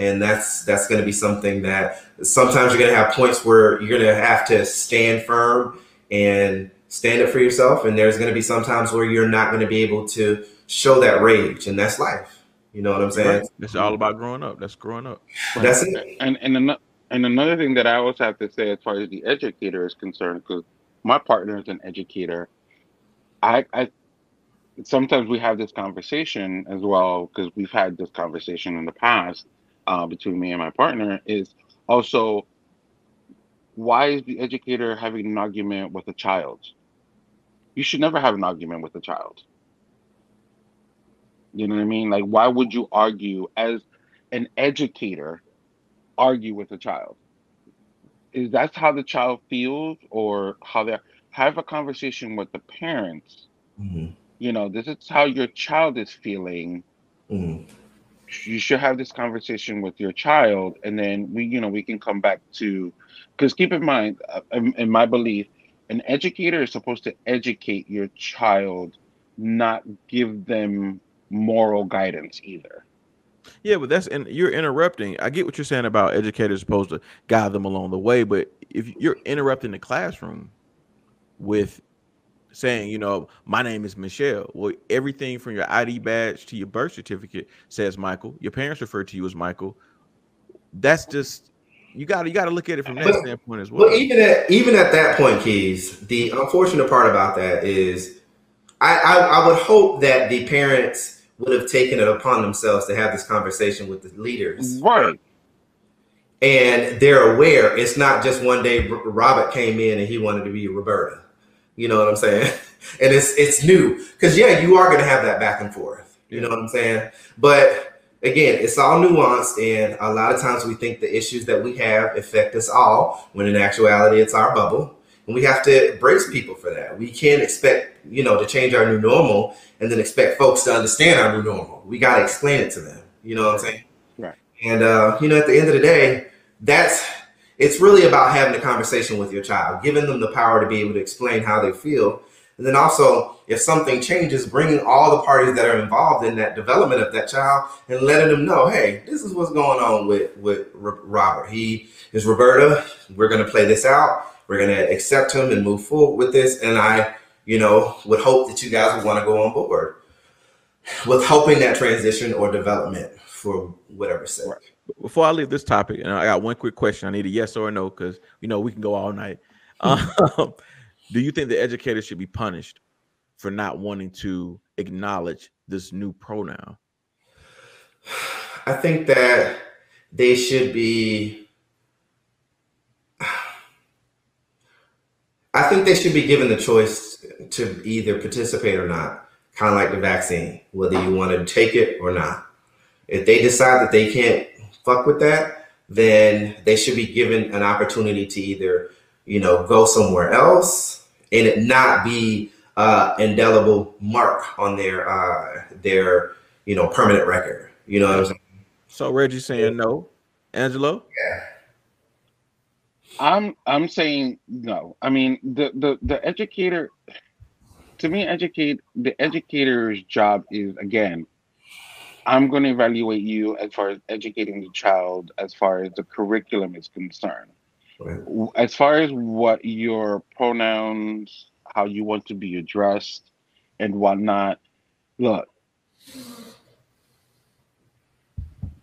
A: and that's that's going to be something that sometimes you're going to have points where you're going to have to stand firm and stand up for yourself, and there's going to be some times where you're not going to be able to show that rage, and that's life. You know what I'm saying?
C: Right. It's all about growing up. That's growing up.
A: That's it.
D: And and ano- and another thing that I always have to say as far as the educator is concerned, because my partner is an educator, I I sometimes we have this conversation as well because we've had this conversation in the past uh, between me and my partner is also why is the educator having an argument with a child? You should never have an argument with a child. You know what I mean? Like, why would you argue as an educator, argue with a child? Is that's how the child feels, or how they have a conversation with the parents?
A: Mhm.
D: You know, this is how your child is feeling.
A: Mhm.
D: You should have this conversation with your child, and then we, you know, we can come back to, because keep in mind, uh, in, in my belief, an educator is supposed to educate your child, not give them moral guidance either.
C: Yeah, but that's and you're interrupting. I get what you're saying about educators supposed to guide them along the way, but if you're interrupting the classroom with saying, you know, my name is Michelle, well, everything from your ID badge to your birth certificate says Michael. Your parents refer to you as Michael. That's just you got to you got to look at it from that
A: But-
C: standpoint as well.
A: Well, even at even at that point, Keys, the unfortunate part about that is, I, I I would hope that the parents would have taken it upon themselves to have this conversation with the leaders,
D: Right.
A: and they're aware. It's not just one day Robert came in and he wanted to be Roberta. You know what I'm saying? And it's it's new because yeah, you are going to have that back and forth. You know what I'm saying? But again, it's all nuanced, and a lot of times we think the issues that we have affect us all, when in actuality, it's our bubble, and we have to brace people for that. We can't expect you know to change our new normal and then expect folks to understand our new normal. We got to explain it to them. You know what I'm saying?
D: Right.
A: And uh, you know, at the end of the day, that's it's really about having a conversation with your child, giving them the power to be able to explain how they feel. And then also, if something changes, bringing all the parties that are involved in that development of that child and letting them know, hey, this is what's going on with with Robert. He is Roberta. We're going to play this out. We're going to accept him and move forward with this. And I, you know, would hope that you guys would want to go on board with helping that transition or development for whatever sake.
C: Before I leave this topic, and I got one quick question. I need a yes or a no because you know we can go all night. Um, do you think the educators should be punished for not wanting to acknowledge this new pronoun?
A: I think that they should be. I think they should be given the choice to either participate or not, kind of like the vaccine, whether you want to take it or not. If they decide that they can't fuck with that, then they should be given an opportunity to either, you know, go somewhere else and it not be uh, indelible mark on their uh, their you know permanent record. You know what I'm saying?
C: So Reggie saying no. Angelo,
D: I'm I'm saying no. I mean the the the educator to me educate the educator's job is again I'm going to evaluate you as far as educating the child as far as the curriculum is concerned.
A: Right.
D: As far as what your pronouns, how you want to be addressed and whatnot, look,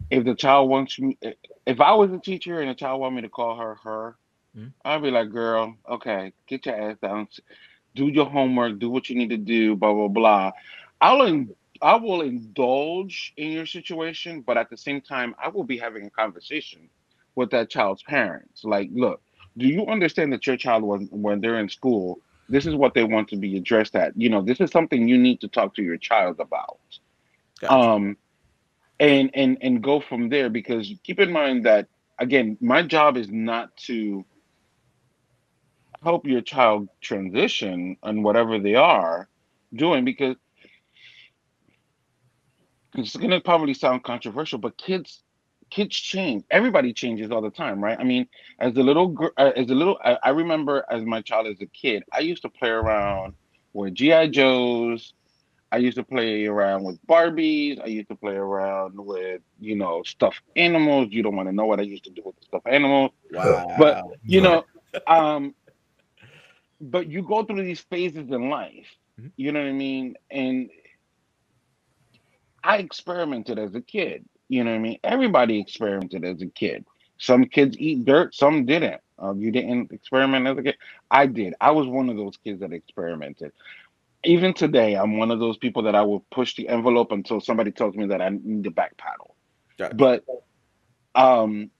D: if the child wants me, if I was a teacher and a child wanted me to call her her,
C: Mhm.
D: I'd be like, girl, okay, get your ass down, do your homework, do what you need to do, blah blah blah. I'll in, I will indulge in your situation, but at the same time, I will be having a conversation with that child's parents. Like, look, do you understand that your child when when they're in school, this is what they want to be addressed at. You know, this is something you need to talk to your child about
C: Gotcha.
D: um and and and go from there because keep in mind that again my job is not to help your child transition on whatever they are doing because it's going to probably sound controversial but kids kids change everybody changes all the time right i mean as a little uh, as a little I, I remember as my child as a kid i used to play around with G.I. Joes I used to play around with Barbies. I used to play around with, you know, stuffed animals. You don't want to know what I used to do with the stuffed animals.
C: wow.
D: But you know, um, but you go through these phases in life.
C: Mhm.
D: You know what I mean? And I experimented as a kid. You know what I mean? Everybody experimented as a kid. Some kids eat dirt, some didn't. Uh, you didn't experiment as a kid. I did. I was one of those kids that experimented. Even today, I'm one of those people that I will push the envelope until somebody tells me that I need to back paddle.
C: Gotcha.
D: But um,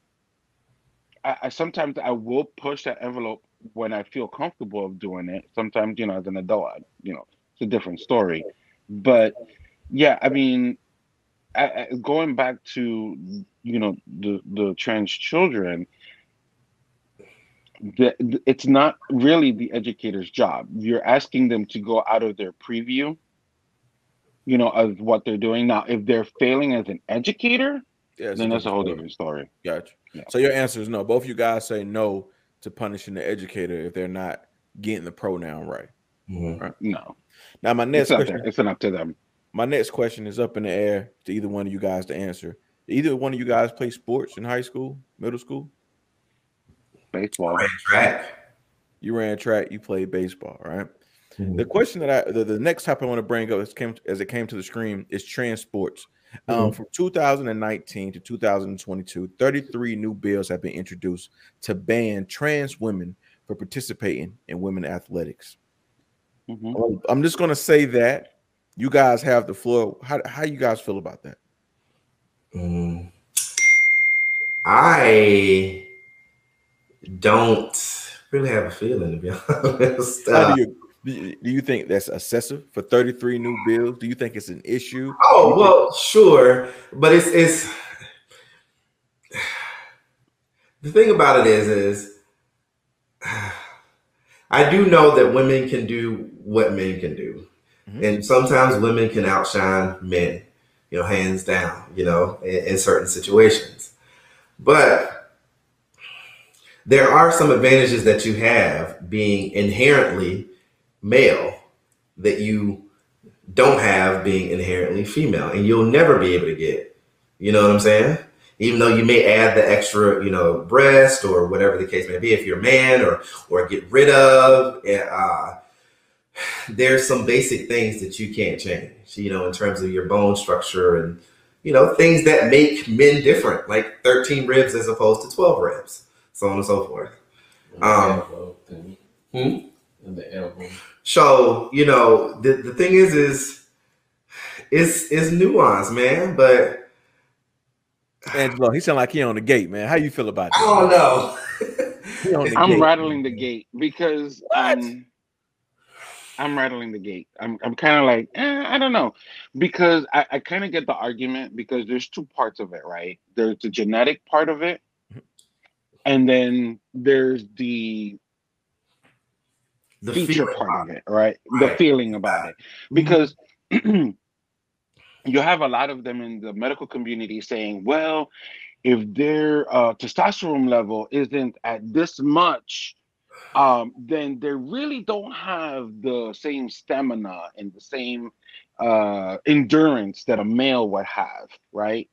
D: I, I sometimes I will push that envelope when I feel comfortable of doing it. Sometimes, you know, as an adult, I, you know, it's a different story. But yeah, I mean, I, I, going back to you know the the trans children, the, the- it's not really the educator's job. You're asking them to go out of their preview, you know, of what they're doing. Now, if they're failing as an educator,
C: Yeah,
D: then that's a whole different story.
C: Gotcha.
D: Yeah.
C: So your answer is no. Both you guys say no to punishing the educator if they're not getting the pronoun right.
A: Mhm.
D: No,
C: Now my next
D: not
C: question
D: it's not up to them.
C: My next question is up in the air to either one of you guys to answer. Either one of you guys play sports in high school, middle school.
D: Baseball.
A: Ran track.
C: You ran track. You played baseball, right?
A: Mhm.
C: The question that I the, the next topic I want to bring up as came as it came to the screen is transports. Um, from 2019 to 2022, 33 new bills have been introduced to ban trans women for participating in women athletics.
D: Mhm.
C: Well, I'm just gonna say that you guys have the floor. How how you guys feel about that?
A: Mm. I don't really have a feeling to be honest.
C: How do you do you- think that's excessive for 33 new bills? Do you think it's an issue?
A: oh well, sure, but it's it's the thing about it is is I do know that women can do what men can do,
C: Mhm.
A: and sometimes women can outshine men, you know, hands down, you know, in, in certain situations. But there are some advantages that you have being inherently male that you don't have being inherently female, and you'll never be able to get. You know what I'm saying? Even though you may add the extra, you know, breast or whatever the case may be, if you're a man, or or get rid of, uh, there's some basic things that you can't change. You know, in terms of your bone structure and you know things that make men different, like 13 ribs as opposed to 12 ribs, so on and so forth. Um. Hmm?
F: And the elbow.
A: So you know the the thing is is it's it's nuance, man. But
C: Angelo, he sound like he on the gate, man. How you feel about that?
A: I don't know.
C: He on the
D: I'm
C: gate.
D: rattling the gate because
C: What?
D: um, I'm rattling the gate. I'm I'm kind of like eh, I don't know because I, I kind of get the argument because there's two parts of it, right? There's the genetic part of it, and then there's the
A: the
D: feature part of it, right? The
A: Right.
D: feeling about it.
A: Mhm.
D: Because you have a lot of them in the medical community saying, well, if their uh, testosterone level isn't at this much, um, then they really don't have the same stamina and the same uh, endurance that a male would have, right?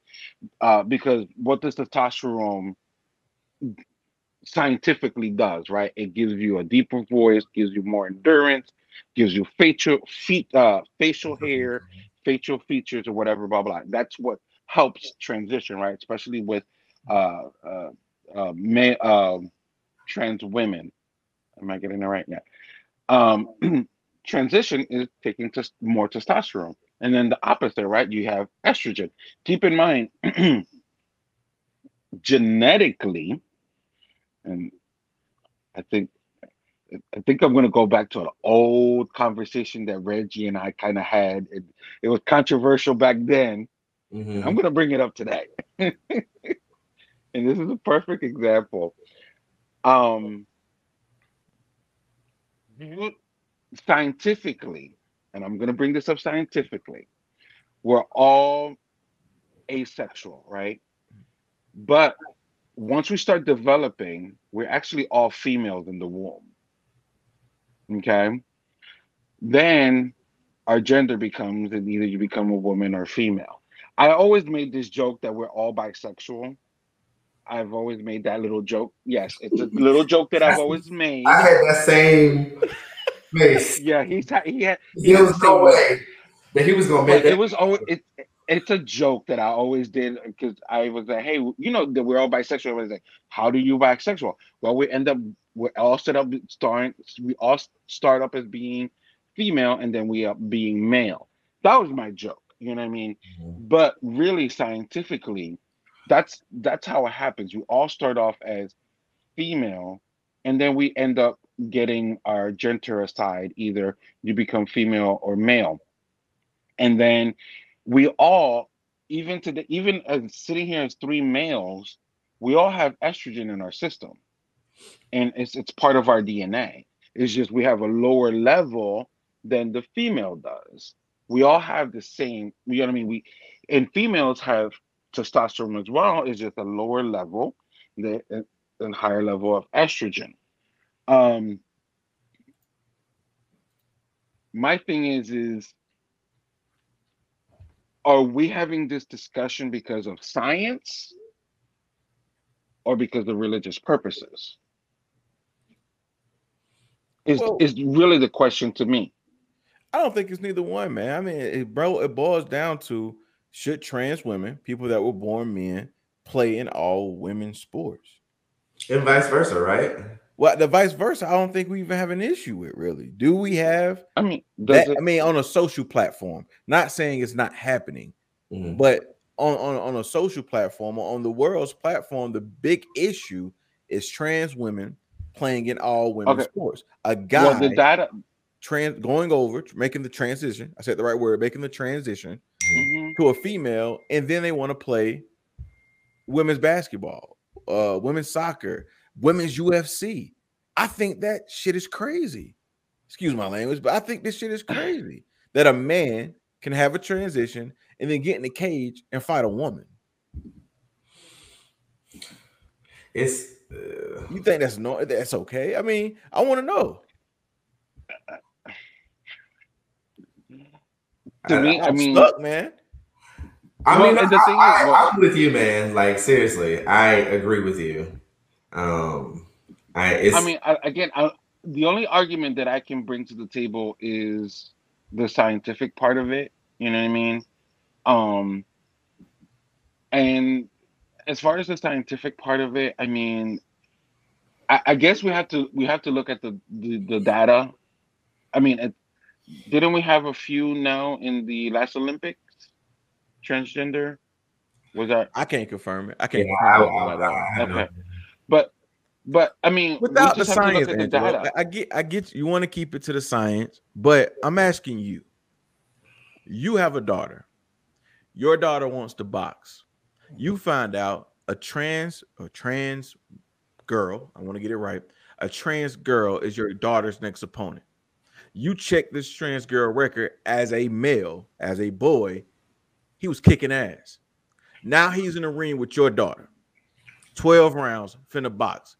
D: Uh, because what does testosterone scientifically does, right? It gives you a deeper voice, gives you more endurance, gives you facial feet, uh, facial hair, facial features, or whatever. Blah blah. That's what helps transition, right? Especially with uh, uh, uh, ma- um, trans women. Am I getting it right? now? Um, transition is taking tes- more testosterone, and then the opposite, right? You have estrogen. Keep in mind, genetically, and I think I think I'm going to go back to an old conversation that Reggie and I kind of had. It, it was controversial back then.
A: Mhm.
D: I'm going to bring it up today. and this is a perfect example. Um, scientifically, and I'm going to bring this up scientifically, we're all asexual, right? But once we start developing, we're actually all females in the womb. Okay. Then our gender becomes and either you become a woman or female. I always made this joke that we're all bisexual. I've always made that little joke. Yes, it's a little joke that I've always made.
A: I had that same face.
D: Yeah, he's he had. he had
A: was
D: the
A: no way that he was gonna make
D: it was always it, it's a joke that I always did because I was like, hey, you know that we're all bisexual. Everybody's like, how do you bisexual? Well, we end up we're all set up starting we all start up as being female and then we up being male. That was my joke. You know what I mean? Mm-hmm. But really scientifically, that's that's how it happens. We all start off as female and then we end up getting our gender aside. Either you become female or male. And then we all, even today, even as sitting here as three males, we all have estrogen in our system. And it's it's part of our DNA. It's just we have a lower level than the female does. We all have the same, you know what I mean? We and females have testosterone as well, it's just a lower level than and higher level of estrogen. Um my thing is is are we having this discussion because of science or because of religious purposes is
C: Well-
D: is really the question to me
C: I don't think it's neither one, man. I mean, it, bro, it boils down to should trans women, people that were born men, play in all women's sports?
A: And vice versa, right?
C: Well, the vice versa, I don't think we even have an issue with really. Do we have
D: i mean does
C: that?
D: it,
C: I mean, on a social platform, not saying it's not happening,
A: Mhm.
C: but on, on, on a social platform, or on the world's platform, the big issue is trans women playing in all women's
D: Okay.
C: sports. A guy
D: well the data
C: trans going over, making the transition. I said the right word, making the transition
D: Mhm.
C: to a female, and then they want to play women's basketball, uh, women's soccer, women's UFC. I think that shit is crazy. Excuse my language, but I think this shit is crazy that a man can have a transition and then get in the cage and fight a woman.
A: It's uh,
C: You think that's no that's okay? I mean, I want to know.
D: to me i
C: I'm
D: mean
C: stuck, man.
A: I mean,
D: and the
A: I,
D: thing is,
A: I,
D: well-
A: I'm with you, man. Like seriously, I agree with you. Um, I it's
D: I mean, I, again, I, the only argument that I can bring to the table is the scientific part of it. You know what I mean? Um, and as far as the scientific part of it, I mean, I, I guess we have to we have to look at the the, the data. I mean, it, didn't we have a few now in the last Olympics? Transgender was that
C: I can't confirm it. I can't
A: yeah,
C: confirm
A: I,
C: anything like.
A: I, I,
D: okay? But but I mean,
C: without the
D: just have to
C: science,
D: the
C: Angelo,
D: data.
C: I I get, I get. You want to keep it to the science, but I'm asking you. You have a daughter. Your daughter wants to box. You find out a trans, a trans girl. I want to get it right. A trans girl is your daughter's next opponent. You check this trans girl record as a male, as a boy. He was kicking ass. Now he's in the ring with your daughter. 12 rounds, finna box.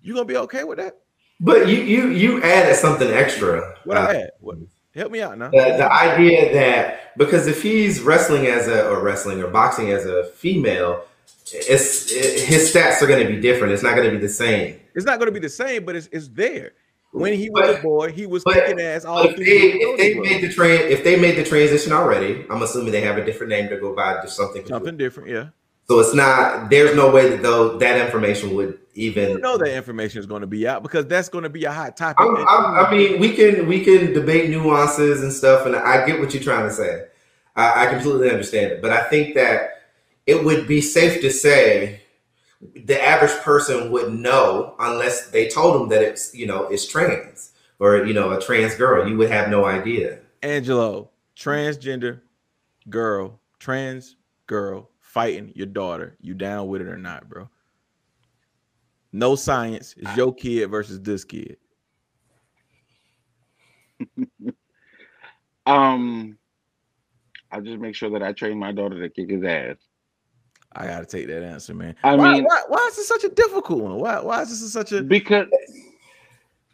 C: You gonna be okay with that?
A: But you you you added something extra.
C: What
A: Uh,
C: I had? What? Help me out now.
A: the, the idea that because if he's wrestling as a or wrestling or boxing as a female, it's it, his stats are going to be different. It's not going to be the same.
C: It's not gonna be the same, but it's, it's there. When he was
A: But-
C: a boy, he was
A: but-
C: kicking ass all
A: if they
C: the
A: if they made the train if they made the transition already, I'm assuming they have a different name to go by, just something.
C: something different. Yeah,
A: So it's not. There's no way that though that information would even.
C: you know that information is gonna be out because that's gonna be a hot topic.
A: I'm, I'm, I mean, we can we can debate nuances and stuff, and I get what you're trying to say. I, I completely understand it, but I think that it would be safe to say the average person would know unless they told them that it's you know it's trans or you know a trans girl. You would have no idea.
C: Angelo, transgender girl, trans girl fighting your daughter. You down with it or not, bro? No science. It's your kid versus this kid.
D: Um, I just make sure that I train my daughter to kick his ass.
C: I gotta take that answer, man.
D: I
C: why,
D: mean-
C: why, why is this such a difficult one? Why, why is this such a
D: Because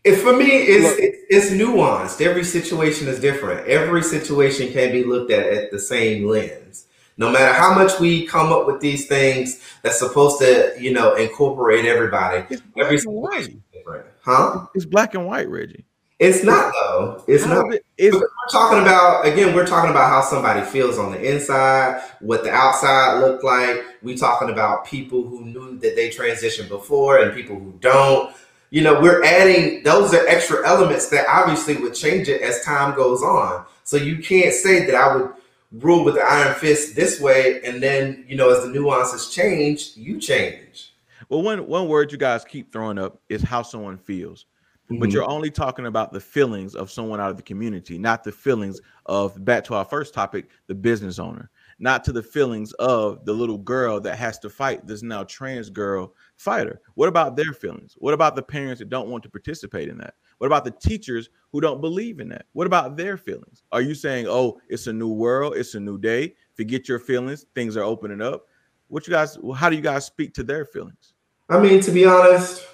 A: It, for me, it's,
D: Look.
A: it's it's nuanced. Every situation is different. Every situation can be looked at at the same lens. No matter how much we come up with these things that's supposed to, you know, incorporate everybody,
C: It's
A: every
C: black and white.
A: situation different. Huh?
C: It's black and white, Reggie.
A: It's not though. It's
C: How
A: not.
C: it- it's-
A: we're talking about again we're talking about how somebody feels on the inside what the outside looked like we talking about people who knew that they transitioned before and people who don't you know we're adding those are extra elements that obviously would change it as time goes on so you can't say that i would rule with the iron fist this way and then you know as the nuances change you change
C: well, one one word you guys keep throwing up is how someone feels. but
A: Mhm.
C: you're only talking about the feelings of someone out of the community, not the feelings of back to our first topic, the business owner, not to the feelings of the little girl that has to fight this now trans girl fighter. What about their feelings? What about the parents that don't want to participate in that? What about the teachers who don't believe in that? What about their feelings? Are you saying, oh, it's a new world, it's a new day, forget your feelings, things are opening up? What you guys, how do you guys speak to their feelings?
A: I mean, to be honest,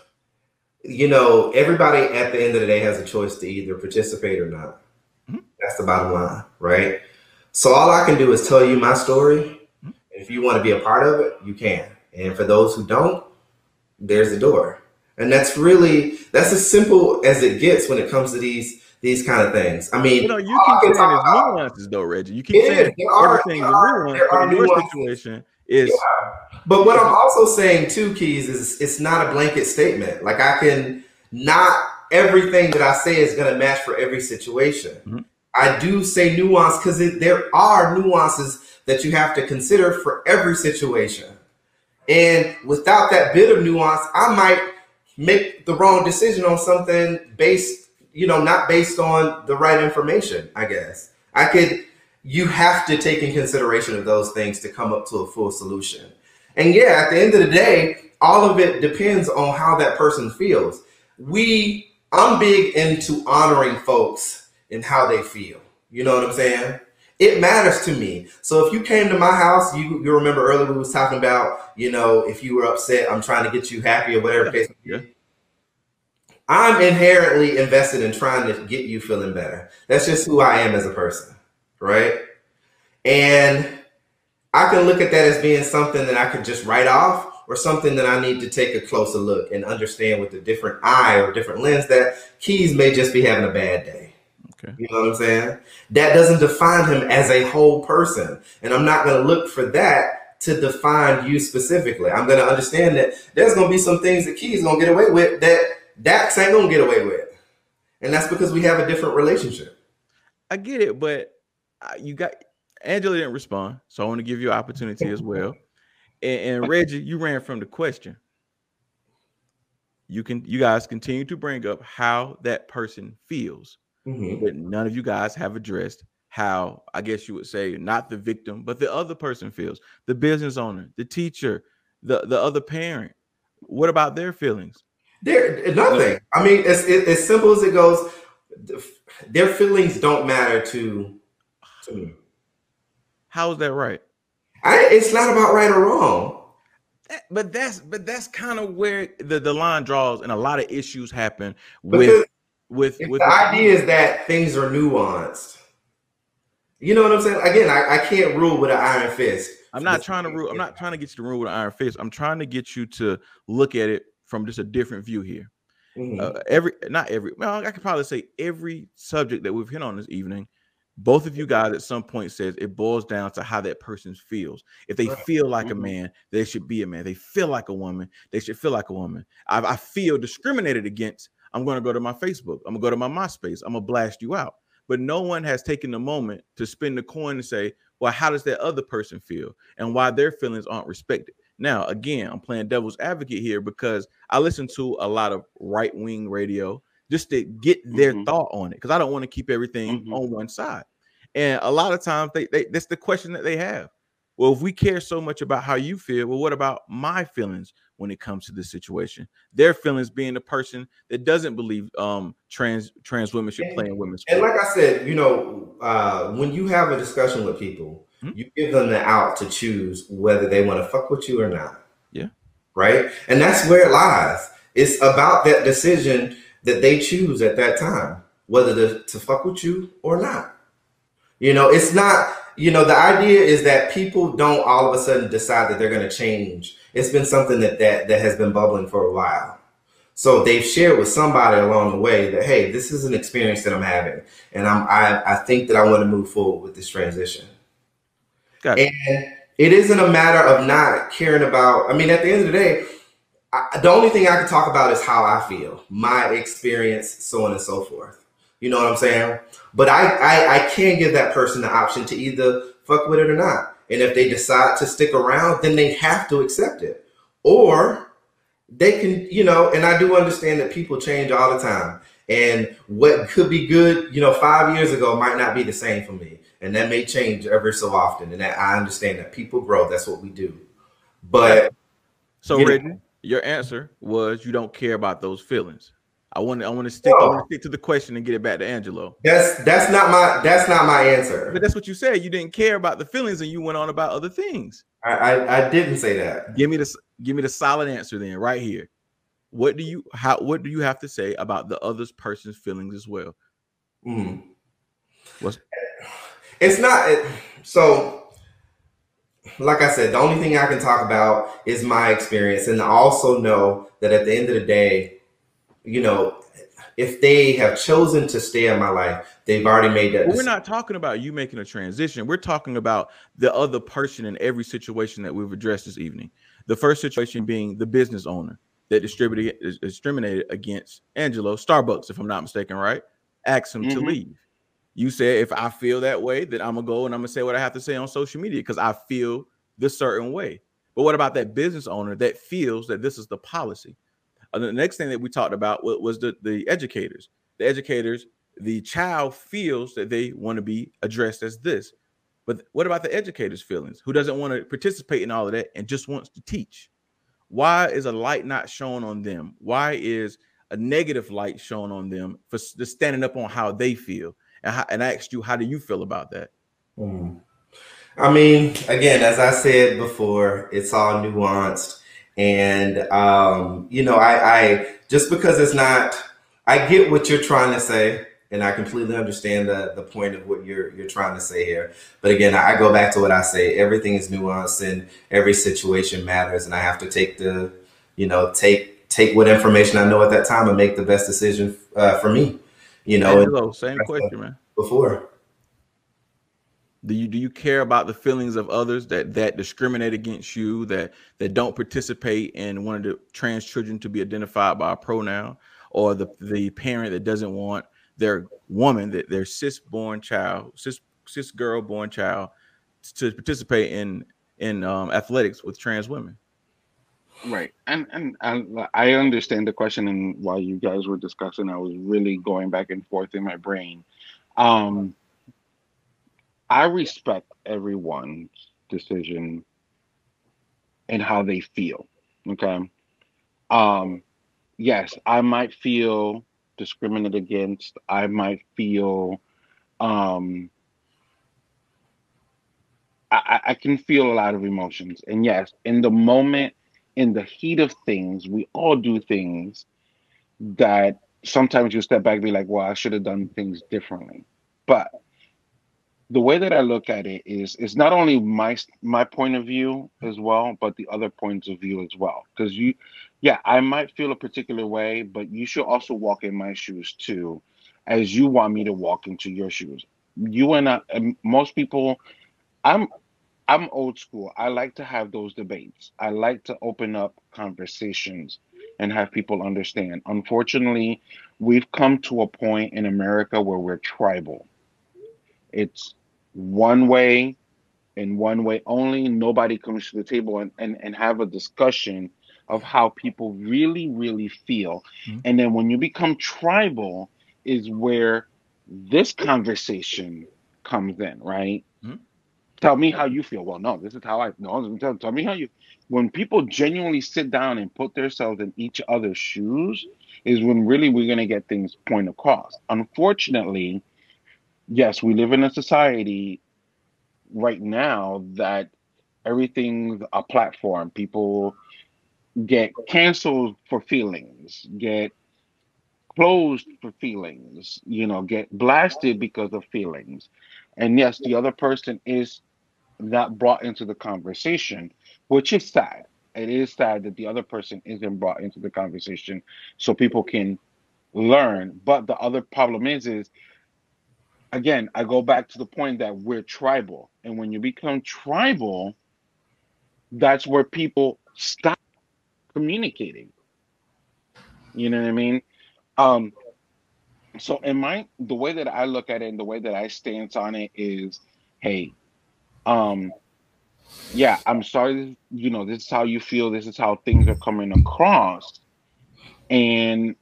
A: you know, everybody at the end of the day has a choice to either participate or not.
C: Mhm.
A: That's the bottom line, right? So all I can do is tell you my story.
C: Mhm.
A: If you want to be a part of it, you can. And for those who don't, there's the door. And that's really that's as simple as it gets when it comes to these these kind of things. I mean,
C: You know, you keep
A: can
C: saying
A: about-
C: nuances though, Reggie. You keep saying.
A: There are-
C: everything's
A: there are-
C: nuance,
A: there are
C: in your situation is
A: But what I'm also saying too, Keys, is it's not a blanket statement. Like I can not everything that I say is going to match for every situation.
C: Mhm.
A: I do say nuance because there are nuances that you have to consider for every situation. And without that bit of nuance, I might make the wrong decision on something based, you know, not based on the right information, I guess. I could you have to take in consideration of those things to come up to a full solution. And yeah, at the end of the day, all of it depends on how that person feels. We, I'm big into honoring folks and how they feel. You know what I'm saying? It matters to me. So if you came to my house, you you remember earlier we was talking about, you know, if you were upset, I'm trying to get you happy or whatever case.
C: Yeah.
A: I'm inherently invested in trying to get you feeling better. That's just who I am as a person, right? And I can look at that as being something that I could just write off or something that I need to take a closer look and understand with a different eye or different lens that Keys may just be having a bad day.
C: Okay.
A: You know what I'm saying? That doesn't define him as a whole person. And I'm not going to look for that to define you specifically. I'm going to understand that there's going to be some things that Keys going to get away with that Dax ain't going to get away with. And that's because we have a different relationship.
C: I get it, but you got Angelo didn't respond, so I want to give you an opportunity as well. And, and Reggie, you ran from the question. You can, you guys continue to bring up how that person feels,
A: Mhm.
C: but none of you guys have addressed how I guess you would say not the victim, but the other person feels, the business owner, the teacher, the the other parent. What about their feelings?
A: There, nothing. I mean, as, as as simple as it goes, their feelings don't matter to to me.
C: How is that right?
A: I, it's not about right or wrong.
C: That- but that's but that's kind of where the, the line draws and a lot of issues happen
A: Because
C: with with
A: if
C: with
A: the idea is that things are nuanced. You know what I'm saying? Again, I, I can't rule with an iron fist.
C: I'm not trying to rule I'm not trying to get you to rule with an iron fist. I'm trying to get you to look at it from just a different view here.
A: Mhm.
C: Uh, every not every well, I could probably say every subject that we've hit on this evening, both of you guys at some point says it boils down to how that person feels. If they
A: Right.
C: feel like a
D: Mhm.
C: man, they should be a man. They feel like a woman, they should feel like a woman. I, I feel discriminated against. I'm going to go to my Facebook. I'm going to go to my MySpace. I'm going to blast you out. But no one has taken the moment to spin the coin and say, well, how does that other person feel and why their feelings aren't respected? Now, again, I'm playing devil's advocate here because I listen to a lot of right wing radio just to get their
D: Mhm.
C: thought on it because I don't want to keep everything
D: Mhm.
C: on one side. And a lot of times they, they that's the question that they have. Well, if we care so much about how you feel, well, what about my feelings when it comes to this situation? Their feelings being the person that doesn't believe um trans trans women should play in women's
A: And
C: sports.
A: like I said, you know, uh, when you have a discussion with people,
C: Mhm.
A: you give them the out to choose whether they want to fuck with you or not.
C: Yeah.
A: Right. And that's where it lies. It's about that decision that they choose at that time, whether to, to fuck with you or not. You know, it's not, you know, the idea is that people don't all of a sudden decide that they're going to change. It's been something that, that that has been bubbling for a while. So they've shared with somebody along the way that hey, this is an experience that I'm having, and I'm I, I think that I want to move forward with this transition.
C: Gotcha.
A: And it isn't a matter of not caring about. I mean, at the end of the day, I, the only thing I can talk about is how I feel, my experience, so on and so forth. You know what I'm saying? But I, I, I can give that person the option to either fuck with it or not. And if they decide to stick around, then they have to accept it. Or they can, you know, and I do understand that people change all the time. And what could be good, you know, five years ago might not be the same for me. And that may change every so often. And that I understand that people grow. That's what we do. But
C: So
A: know-
C: your answer was you don't care about those feelings. I want to I want to stick I want to stick to the question and get it back to Angelo.
A: that's that's not my that's not my answer.
C: But that's what you said. You didn't care about the feelings and you went on about other things.
A: I, I, I didn't say that.
C: Give me the give me the solid answer then right here. What do you how what do you have to say about the other person's feelings as well?
A: Mhm.
C: What's-
A: It's not it, so. Like I said, the only thing I can talk about is my experience, and I also know that at the end of the day, you know, if they have chosen to stay in my life, they've already made that.
C: But we're not talking about you making a transition. We're talking about the other person in every situation that we've addressed this evening. The first situation being the business owner that distributed is discriminated against Angelo Starbucks, if I'm not mistaken, right? Asked him to
D: Mhm.
C: leave. You said if I feel that way, then I'm gonna go and I'm gonna say what I have to say on social media because I feel this certain way. But what about that business owner that feels that this is the policy? And the next thing that we talked about wa- was the, the educators. The educators, the child feels that they want to be addressed as this. But what about the educator's feelings? Who doesn't want to participate in all of that and just wants to teach? Why is a light not shown on them? Why is a negative light shown on them for just standing up on how they feel? And, how, and I asked you, how do you feel about that?
A: Mm. I mean, again, as I said before, it's all nuanced, and um, you know, I, I just because it's not, I get what you're trying to say, and I completely understand the the point of what you're you're trying to say here. But again, I go back to what I say: everything is nuanced, and every situation matters, and I have to take the, you know, take take what information I know at that time and make the best decision uh, for me. You know,
C: Angelo, same question, man.
A: before.
C: Do you do you care about the feelings of others that that discriminate against you, that that don't participate in wanting the trans children to be identified by a pronoun, or the the parent that doesn't want their woman, that their cis born child, cis cis girl born child, to participate in in um, athletics with trans women?
D: Right. And, and and I understand the question and while you guys were discussing, I was really going back and forth in my brain. Um I respect everyone's decision and how they feel. Okay. Um yes, I might feel discriminated against. I might feel um I, I can feel a lot of emotions. And yes, in the moment in the heat of things, we all do things that sometimes you step back and be like, well, I should have done things differently. But the way that I look at it is it's not only my my point of view as well, but the other points of view as well. Because you yeah, I might feel a particular way, but you should also walk in my shoes too, as you want me to walk into your shoes. You and I, and most people, I'm I'm old school. I like to have those debates. I like to open up conversations and have people understand. Unfortunately, we've come to a point in America where we're tribal. It's one way and one way only. Nobody comes to the table and, and, and have a discussion of how people really, really feel.
C: Mhm.
D: And then when you become tribal, is where this conversation comes in, right?
C: Mhm.
D: Tell me how you feel. Well, no, this is how I no. Tell, tell me how you. When people genuinely sit down and put themselves in each other's shoes, is when really we're gonna get things point across. Unfortunately, yes, we live in a society right now that everything's a platform. People get canceled for feelings, get closed for feelings, you know, get blasted because of feelings. And yes, the other person is not brought into the conversation, which is sad. It is sad that the other person isn't brought into the conversation so people can learn. But the other problem is, is again, I go back to the point that we're tribal. And when you become tribal, that's where people stop communicating. You know what I mean? Um, so in my the way that I look at it and the way that I stance on it is, hey, um, yeah, I'm sorry, you know, this is how you feel, this is how things are coming across. And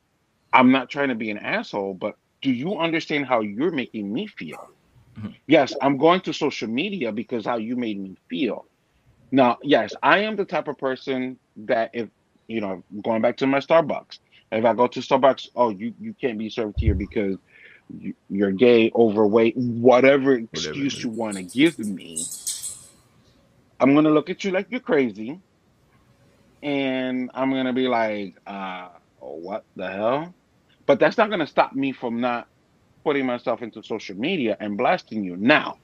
D: I'm not trying to be an asshole, but do you understand how you're making me feel?
C: Mhm.
D: Yes, I'm going to social media because how you made me feel. Now, yes, I am the type of person that if you know, going back to my Starbucks, if I go to Starbucks, oh, you you can't be served here because you, you're gay, overweight, whatever excuse
C: is.
D: you want to give me, I'm gonna look at you like you're crazy, and I'm gonna be like, uh, what the hell? But that's not gonna stop me from not putting myself into social media and blasting you. Now,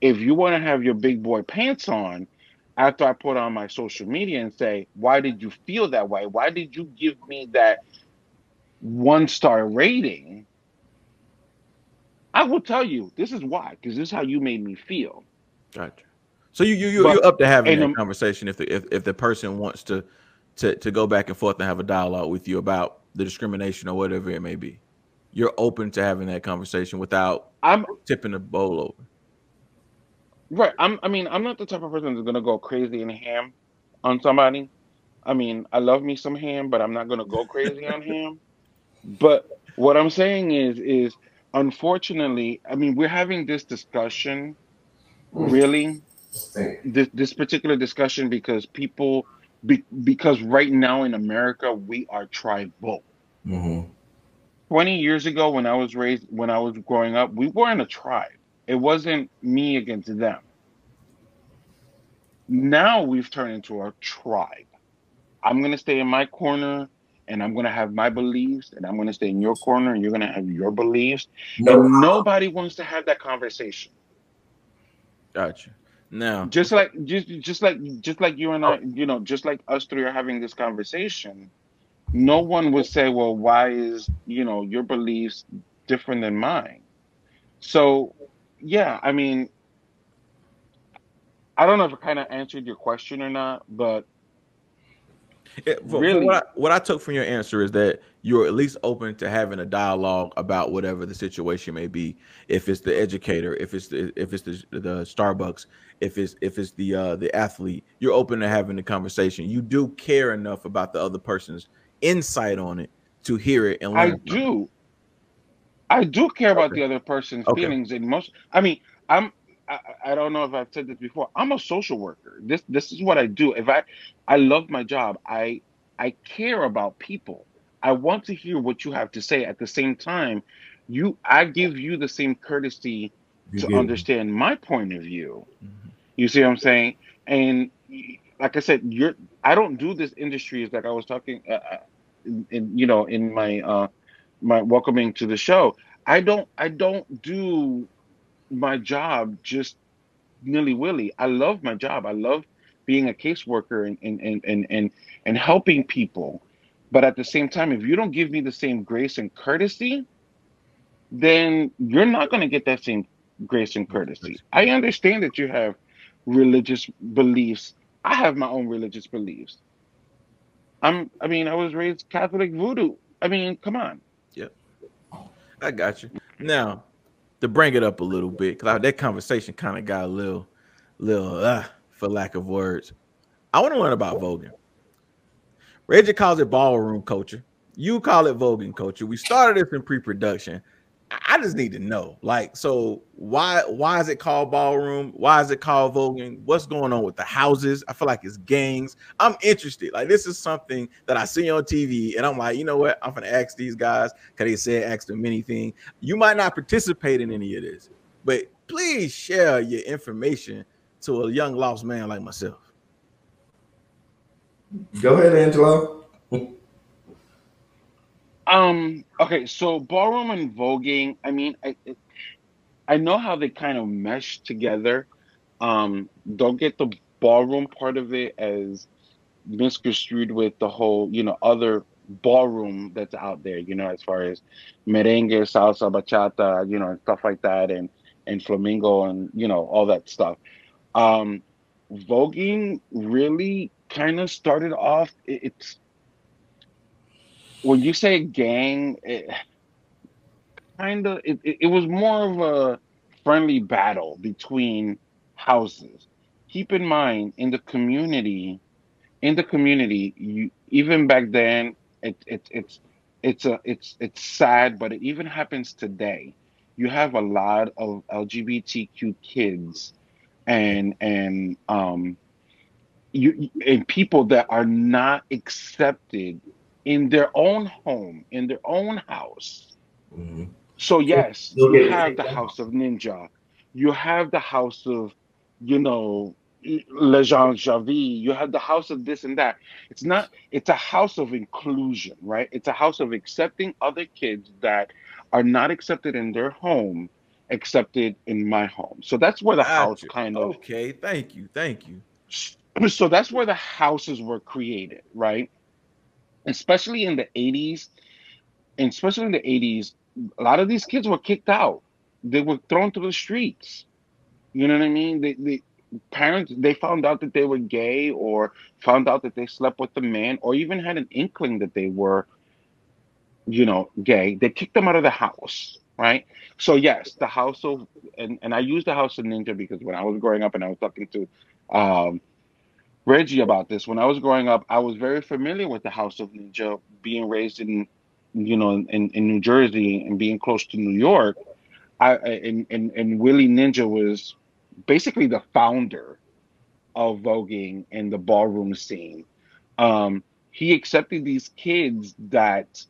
D: if you want to have your big boy pants on after I put on my social media and say, why did you feel that way? Why did you give me that one star rating? I will tell you, this is why, because this is how you made me feel.
C: Gotcha. So you you you you're up to having
D: a-
C: conversation if the if, if the person wants to to to go back and forth and have a dialogue with you about the discrimination or whatever it may be. You're open to having that conversation without
D: I'm
C: tipping the bowl over.
D: right. I'm I mean, I'm not the type of person that's gonna go crazy and ham on somebody. I mean, I love me some ham, but I'm not gonna go crazy on ham. But what I'm saying is, is unfortunately, I mean, we're having this discussion really this this particular discussion because people be, because right now in America we are tribal.
F: Mm-hmm.
D: 20 years ago when I was raised when I was growing up, we weren't a tribe. It wasn't me against them. Now we've turned into a tribe. I'm going to stay in my corner and I'm going to have my beliefs and I'm going to stay in your corner and you're going to have your beliefs
F: No.
D: and nobody wants to have that conversation.
C: Gotcha. Now
D: just like just just like just like you and I, you know, just like us three are having this conversation, no one would say, "Well, why is you know your beliefs different than mine?" So, yeah, I mean, I don't know if it kind of answered your question or not, but
C: It- for- for
D: Really?
C: what, I, what I took from your answer is that you're at least open to having a dialogue about whatever the situation may be. If it's the educator, if it's the if it's the, the Starbucks, if it's if it's the uh, the athlete, you're open to having the conversation. You do care enough about the other person's insight on it to hear it and
D: I
C: learn. it.
D: do. I do care about
C: Okay.
D: the other person's
C: Okay.
D: feelings and most I mean, I'm I, I don't know if I've said this before. I'm a social worker. This this is what I do. If I I love my job. I I care about people. I want to hear what you have to say. At the same time, you I give you the same courtesy
F: You
D: to
F: it.
D: understand my point of view.
C: Mhm.
D: You see what I'm saying? And like I said, you're I don't do this industry as like I was talking, uh, uh, in, in you know in my uh my welcoming to the show. I don't I don't do my job just nilly willy. I love my job. I love being a caseworker and and and and and, and helping people. But at the same time, if you don't give me the same grace and courtesy, then you're not going to get that same grace and courtesy. I understand that you have religious beliefs. I have my own religious beliefs. I'm I mean, I was raised Catholic voodoo. I mean, come on. Yep.
C: I got you. Now, to bring it up a little bit, because that conversation kind of got a little, little, uh, for lack of words. I want to learn about voguing. Reggie calls it ballroom culture. You call it voguing culture. We started this in pre-production. I just need to know, like, so why why is it called ballroom? Why is it called voguing? What's going on with the houses? I feel like it's gangs. I'm interested. Like, this is something that I see on TV, and I'm like, you know what? I'm gonna ask these guys because they said ask them anything. You might not participate in any of this, but please share your information to a young lost man like myself.
A: Go ahead, Angelo.
D: Um. Okay. So ballroom and voguing. I mean, I, I know how they kind of mesh together. Um, don't get the ballroom part of it as misconstrued with the whole, you know, other ballroom that's out there, you know, as far as merengue, salsa, bachata, you know, and stuff like that, and and flamingo, and you know, all that stuff. Um, voguing really kind of started off. it- It's when you say gang, it, kind of it, it, was more of a friendly battle between houses. Keep in mind, in the community, in the community, you even back then, it, it it's it's a it's it's sad, but it even happens today. You have a lot of LGBTQ kids and and um you and people that are not accepted in their own home, in their own house.
A: Mhm.
D: So yes, you have the. House of Ninja, you have the House of, you know, Le Jean Javi, you have the House of this and that. It's not. It's a house of inclusion, right? It's a house of accepting other kids that are not accepted in their home, accepted in my home. So that's where the house kind of.
C: Okay, thank you, thank you.
D: So that's where the houses were created, right? Especially in the 80s, and especially in the 80s, a lot of these kids were kicked out. They were thrown to the streets. You know what I mean? They parents they found out that they were gay or found out that they slept with a man or even had an inkling that they were, you know, gay. They kicked them out of the house, right? So yes, the house of and, and I use the house of ninja because when I was growing up and I was talking to um Reggie about this. When I was growing up, I was very familiar with the House of Ninja, being raised in, you know, in, in New Jersey and being close to New York. I and, and and Willie Ninja was basically the founder of voguing and the ballroom scene. Um, he accepted these kids that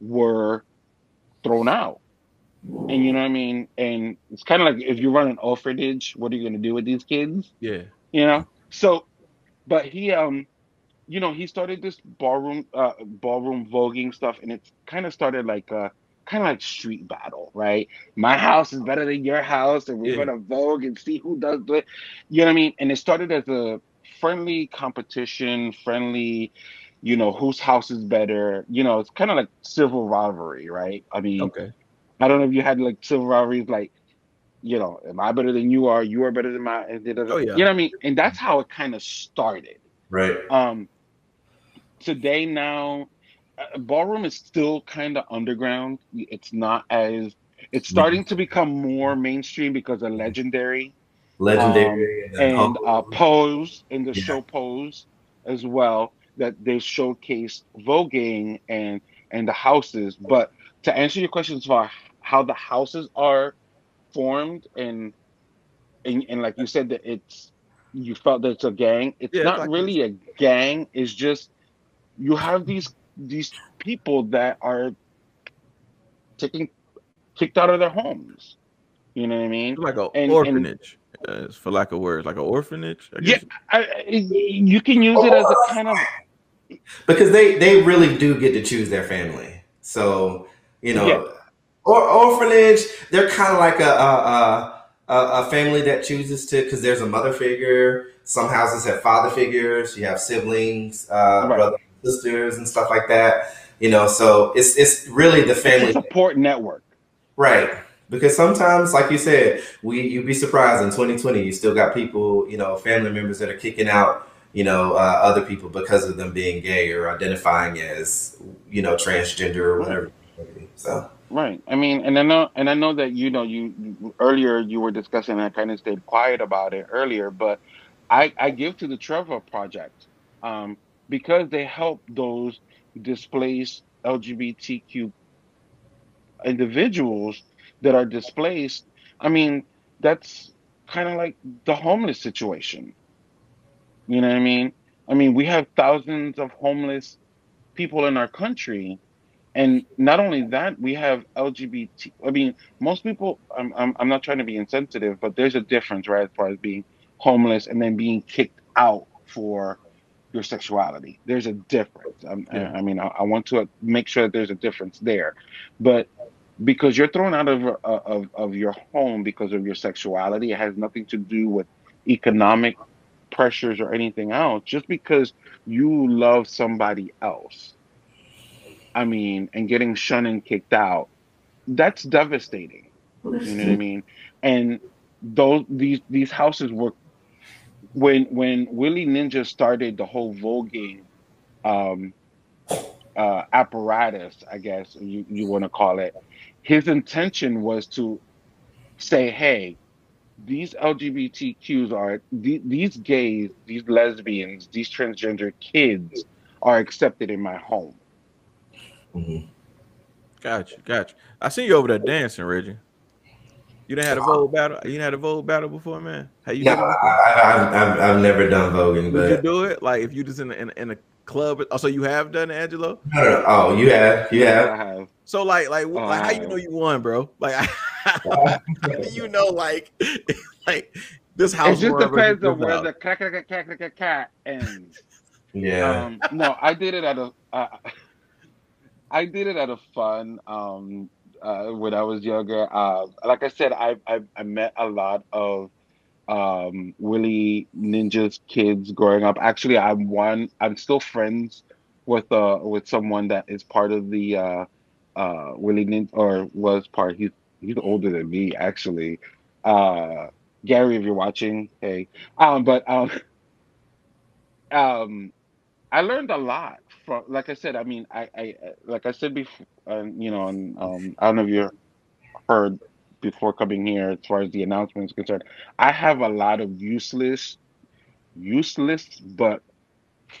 D: were thrown out, and you know what I mean. And it's kind of like if you run an orphanage, what are you going to do with these kids?
C: Yeah,
D: you know so but he um you know he started this ballroom uh ballroom voguing stuff and it's kind of started like a kind of like street battle right? My house is better than your house and we're
C: Yeah.
D: gonna vogue and see who does it you know what i mean? And it started as a friendly competition friendly you know whose house is better. You know it's kind of like civil rivalry right? I mean
C: okay.
D: i don't know if you had like civil rivalries like you know, am I better than you are? You are better than my.
C: Oh, yeah.
D: You know what I mean? And that's how it kind of started.
A: Right.
D: Um, today now, uh, ballroom is still kind of underground. It's not as. It's starting to become more mainstream because of Legendary
A: Legendary
D: Um, and uh, Pose and the
A: Yeah.
D: show Pose as well that they showcase voguing and and the houses. But to answer your questions about how the houses are formed and and, and like you said that it's you felt that it's a gang. It's
C: Yeah,
D: not
C: like
D: really a gang. It's just you have these these people that are taking kicked out of their homes. You know what I mean?
C: Like an
D: and-
C: orphanage, uh, for lack of words, like an orphanage. I
D: Yeah,
C: guess.
D: I, I- you can use it as a kind of
A: because they they really do get to choose their family. So you know,
D: Yeah.
A: Or orphanage, they're kind of like a a, a a family that chooses to because there's a mother figure. Some houses have father figures. You have siblings, uh,
D: Right.
A: brothers, and sisters, and stuff like that. You know, so it's it's really the family,
D: support network.
A: right? Because sometimes, like you said, we you'd be surprised in 2020, you still got people, you know, family members that are kicking out, you know, uh, other people because of them being gay or identifying as, you know, transgender or whatever. So
D: Right. I mean, and I know, and I know that you know, you earlier you were discussing. and I kind of stayed quiet about it earlier, but I I give to the Trevor Project um, because they help those displaced LGBTQ individuals that are displaced. I mean, that's kind of like the homeless situation. You know what I mean? I mean, we have thousands of homeless people in our country and not only that we have lgbt i mean most people I'm, I'm i'm not trying to be insensitive but there's a difference right as far as being homeless and then being kicked out for your sexuality there's a difference
C: Yeah.
D: i mean I, I want to make sure that there's a difference there but because you're thrown out of, uh, of of your home because of your sexuality. It has nothing to do with economic pressures or anything else. Just because you love somebody else, I mean, and getting shunned and kicked out, that's devastating. You know what I mean? And those these these houses were when when Willie Ninja started the whole voguing um, uh, apparatus, I guess you, you want to call it. His intention was to say, hey, these LGBTQs are the- these gays, these lesbians, these transgender kids are accepted in my home.
A: Mhm.
C: Gotcha, gotcha. I see you over there dancing, Reggie. You didn't have a Vogue battle. You didn't had a Vogue battle before, man. How you
A: No. I, I, I've, I've never done voguing,
C: Would you do it? Like if you just in a, in, a, in a club? Oh, so you have done it, Angelo?
A: No, no, oh, you have, you
D: I
A: have.
D: have.
C: So like like, wh- like how you
D: Oh.
C: know you won, bro? Like how do you know like like this house?
D: It just depends on
C: this
D: where the cat cat cat cat cat cat ends.
A: Yeah.
D: Um, no, I did it at a. Uh, I did it at a fun. Um, uh, when I was younger, uh, like I said, I, I I met a lot of um Willie Ninja's kids growing up. Actually, I'm one. I'm still friends with uh with someone that is part of the uh uh Willie Ninja or was part. He's he's older than me actually. Uh, Gary, if you're watching, hey. Um, but um, um. I learned a lot from, like I said. I mean, I, I like I said before, uh, you know, and um, I don't know if you heard before coming here, as far as the announcement is concerned. I have a lot of useless, useless but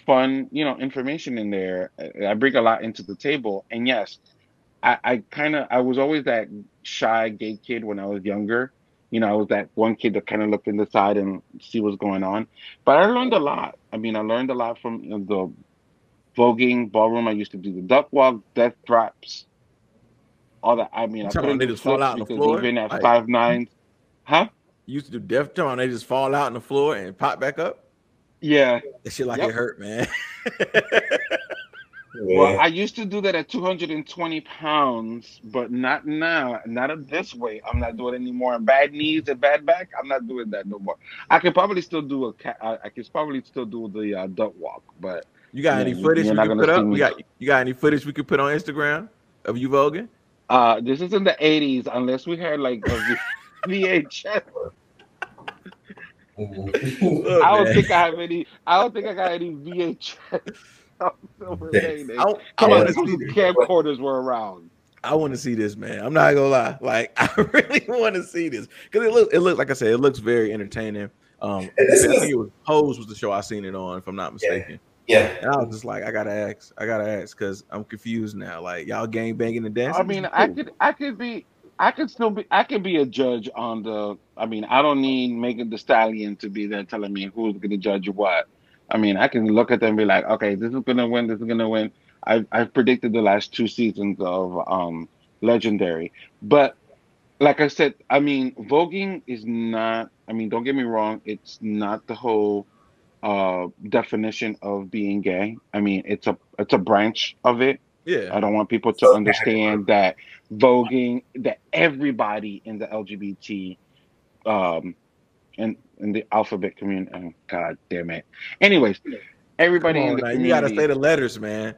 D: fun, you know, information in there. I bring a lot into the table, and yes, I, I kind of I was always that shy gay kid when I was younger. You know, I was that one kid that kind of looked in the side and see what's going on. But I learned a lot. I mean, I learned a lot from you know, the voguing ballroom. I used to do the duck walk, death drops, all that. I mean, I
C: talking
D: couldn't
C: they
D: do
C: just fall out on the
D: because
C: floor?
D: even at
C: Like-
D: five nines, huh?
C: You used to do death jump and they just fall out on the floor and pop back up.
D: Yeah.
C: That shit like
D: Yep.
C: it hurt, man.
D: Well,
A: Yeah.
D: I used to do that at 220 pounds, but not now. Not at this weight. I'm not doing it anymore. Bad knees and bad back, I'm not doing that no more. I could probably still do a cat. I I could probably still do the uh, duck walk, but
C: You got
D: Yeah,
C: any footage
D: you're
C: we
D: not
C: can put up?
D: me.
C: You got you got any footage we could put on Instagram of you voguing?
D: uh, this is in the 80s. Unless we had like a V- VHS.
C: Look,
D: I don't
C: man.
D: think I have any. I don't think I got any VHS. remaining.
C: I, I
D: Come
C: want
D: on,
C: to see
D: those
C: this.
D: camcorders were around.
C: I want to see this, man. I'm not gonna lie. Like I really want to see this because it looks it looks like I said it looks very entertaining. Um,
A: And this
C: I
A: is-
C: it was Pose was the show I seen it on, if I'm not mistaken.
A: yeah.
C: And I was just like, I gotta ask, I gotta ask because I'm confused now. Like y'all gang banging and dancing.
D: I mean, I could, I could be, I could still be, I could be a judge on the. I mean, I don't need Megan Thee Stallion to be there telling me who's going to judge what. I mean, I can look at them and be like, okay, this is going to win, this is going to win. I've, I've predicted the last two seasons of um Legendary, but like I said, I mean, voguing is not. I mean, don't get me wrong, it's not the whole uh definition of being gay. I mean, it's a it's a branch of it.
C: yeah.
D: I don't want people to understand that voguing that everybody in the LGBT um in in the alphabet community oh, god damn it. Anyways, everybody
C: Come
D: in the
C: now, you gotta say the letters, man.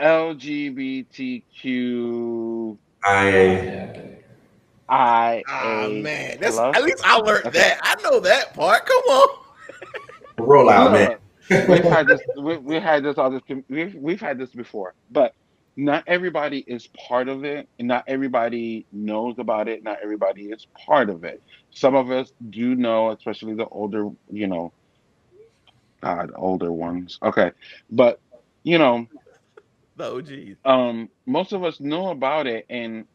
D: LGBTQ
A: I
D: I
C: Ah
D: A
C: man, that's
D: plus.
C: at least I learned
D: Okay.
C: that. I know that part. Come on.
A: Roll out, man.
D: We've had this we, we had this all this we've, we've had this before but not everybody is part of it and not everybody knows about it not everybody is part of it some of us do know especially the older you know god older ones okay but you know
C: The OGs.
D: um most of us know about it and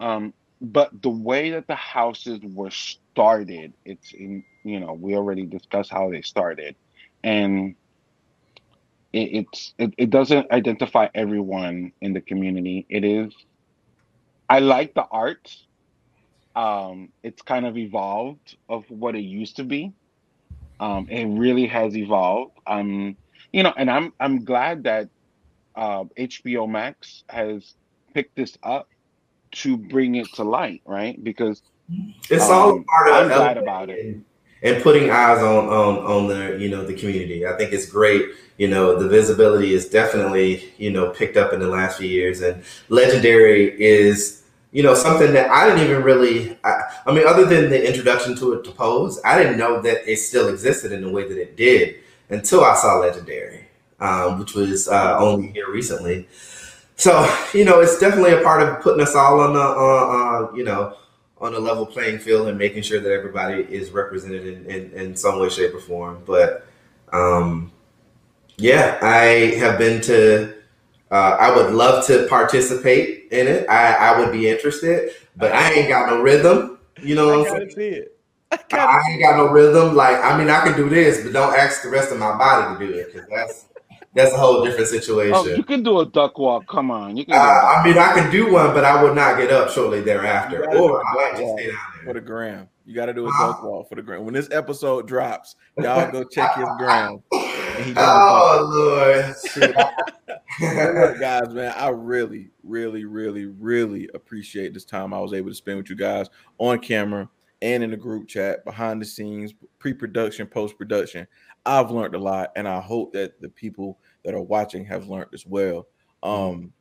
D: um but the way that the houses were started it's in you know we already discussed how they started. And it, it's it, it doesn't identify everyone in the community. It is i like the art um it's kind of evolved of what it used to be. Um it really has evolved. Um you know and i'm i'm glad that uh, hbo max has picked this up to bring it to light, right? Because
A: It's all
D: Um,
A: part of
D: I'm glad about it.
A: And, and putting eyes on on on the you know the community. I think it's great. You know, the visibility is definitely you know picked up in the last few years, and legendary is you know something that I didn't even really. I, I mean, other than the introduction to it to pose, I didn't know that it still existed in the way that it did until I saw legendary, um, which was uh, only here recently. So you know, it's definitely a part of putting us all on the uh, uh, you know on a level playing field and making sure that everybody is represented in, in, in some way, shape, or form. But um, yeah, I have been to. Uh, I would love to participate in it. I, I would be interested, but I ain't got no rhythm. You know what I'm saying?
C: see it. I
A: I ain't got no rhythm. Like I mean, I can do this, but don't ask the rest of my body to do it because that's that's a whole different situation.
D: oh, you can do a duck walk. Come on, you can.
A: Uh,
D: do a duck
A: I mean, I can do one, but I would not get up shortly thereafter,
C: You gotta
A: or
C: a
A: I might
C: duck
A: just stay down there for
C: the gram. You got to do a
A: Uh-huh.
C: duck walk for the gram. When this episode drops, y'all go check his gram. And he doing
A: Oh Lord,
C: look, guys, man, I really, really, really, really appreciate this time I was able to spend with you guys on camera and in the group chat, behind the scenes, pre-production, post-production. I've learned a lot, and I hope that the people that are watching have learned as well. Um,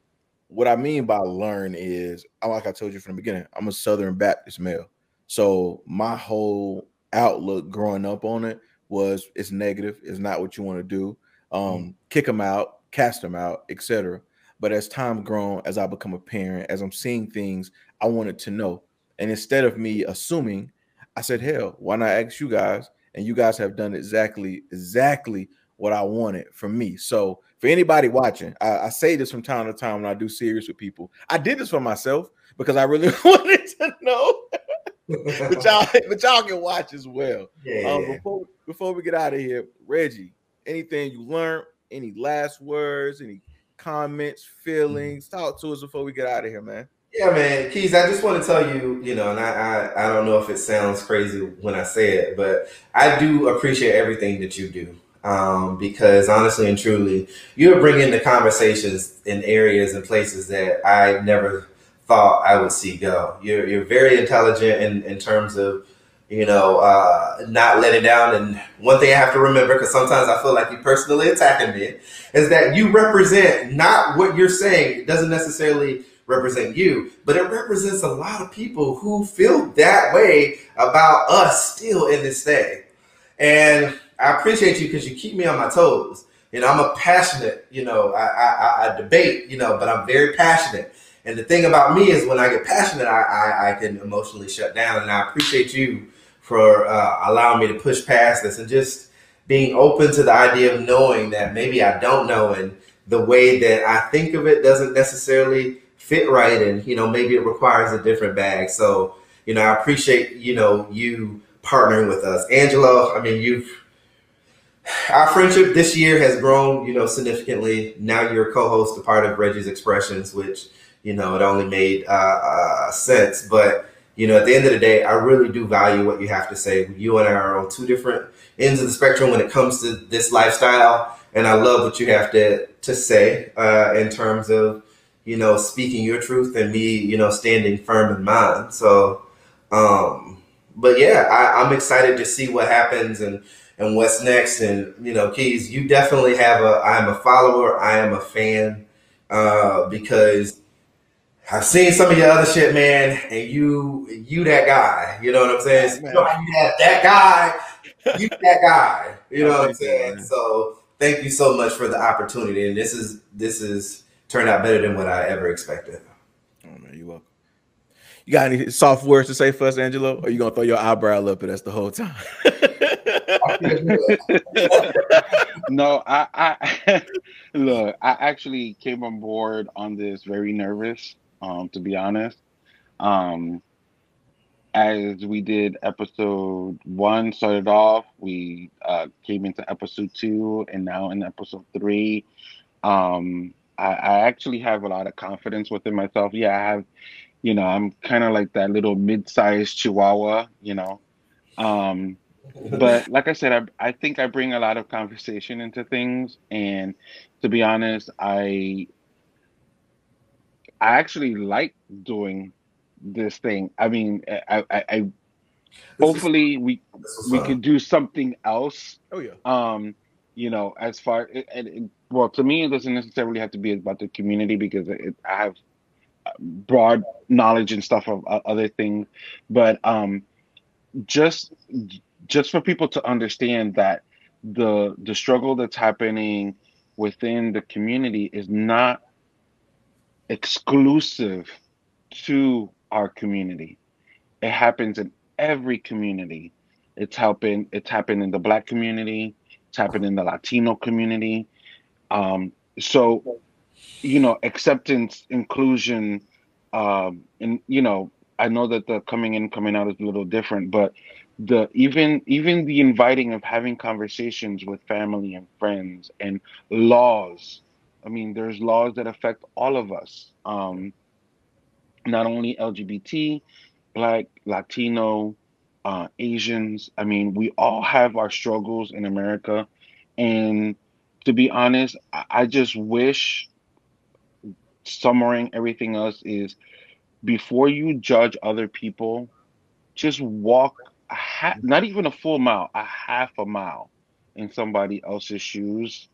C: what I mean by learn is, like I told you from the beginning, I'm a Southern Baptist male, so my whole outlook growing up on it was it's negative. It's not what you want to do. Um, kick them out, cast them out, etc. But as time grown, as I become a parent, as I'm seeing things, I wanted to know. And instead of me assuming, I said, "Hell, why not ask you guys?" And you guys have done exactly, exactly what I wanted from me. So for anybody watching, I, I say this from time to time when I do series with people. I did this for myself because I really wanted to know. but y'all, but y'all can watch as well.
A: yeah,
C: Um, before before we get out of here, Reggie, anything you learned? Any last words? Any comments, feelings? Talk to us before we get out of here, man.
A: Yeah, man, Keys. I just want to tell you, you know, and I, I, I don't know if it sounds crazy when I say it, but I do appreciate everything that you do. Um, because honestly and truly, you're bringing the conversations in areas and places that I never thought I would see go. You're, you're very intelligent in, in terms of, you know, uh, not letting down. And one thing I have to remember, because sometimes I feel like you personally attacking me, is that you represent not what you're saying. It doesn't necessarily represent you, but it represents a lot of people who feel that way about us still in this day. And I appreciate you because you keep me on my toes. You know, I'm a passionate, you know, I, I, I debate, you know, but I'm very passionate. And the thing about me is when I get passionate, I, I, I can emotionally shut down. And I appreciate you for uh, allowing me to push past this and just being open to the idea of knowing that maybe I don't know and the way that I think of it doesn't necessarily fit right. And, you know, maybe it requires a different bag. So, you know, I appreciate, you know, you partnering with us. Angelo, I mean, you've, our friendship this year has grown, you know, significantly. Now you're a co-host, a part of Reggie's Expressions, which, you know, it only made uh, uh, sense. But, you know, at the end of the day, I really do value what you have to say. You and I are on two different ends of the spectrum when it comes to this lifestyle. And I love what you have to, to say uh, in terms of, you know, speaking your truth and me, you know, standing firm in mine. So, um, but yeah, I, I'm excited to see what happens and, and what's next. And, you know, Keys, you definitely have a, I'm a follower. I am a fan, uh, because I've seen some of your other shit, man, and you, you that guy, you know what I'm saying? So, you know you have that guy, you that guy, you know what I'm saying? So thank you so much for the opportunity. And this is, this is turned out better than what I ever expected.
C: Oh man, you're welcome. You got any soft words to say for us, Angelo? Or you gonna throw your eyebrow up at us the whole time?
D: no, I, I look. I actually came on board on this very nervous. Um, to be honest, um, as we did episode one, started off, we uh, came into episode two, and now in episode three. Um, I, I actually have a lot of confidence within myself. Yeah, I have. You know, I'm kind of like that little mid-sized Chihuahua. You know, um, but like I said, I, I think I bring a lot of conversation into things, and to be honest, I I actually like doing this thing. I mean, I, I, I
G: This is-
D: hopefully we we
G: fun.
D: could do something else.
C: Oh yeah.
D: Um, you know, as far and, well, to me, it doesn't necessarily have to be about the community because it, I have broad knowledge and stuff of o- other things, but um, just just for people to understand that the the struggle that's happening within the community is not exclusive to our community. It happens in every community. It's happened. It's happened in the Black community. It's happened in the Latino community. Um, so, you know, acceptance, inclusion, um, and you know, I know that the coming in, coming out is a little different, but the even even the inviting of having conversations with family and friends and laws. I mean, there's laws that affect all of us. Um, not only LGBT, Black, Latino, uh, Asians. I mean, we all have our struggles in America. And to be honest, I, I just wish, summarizing everything else, is before you judge other people, just walk a ha- not even a full mile, a half a mile in somebody else's shoes,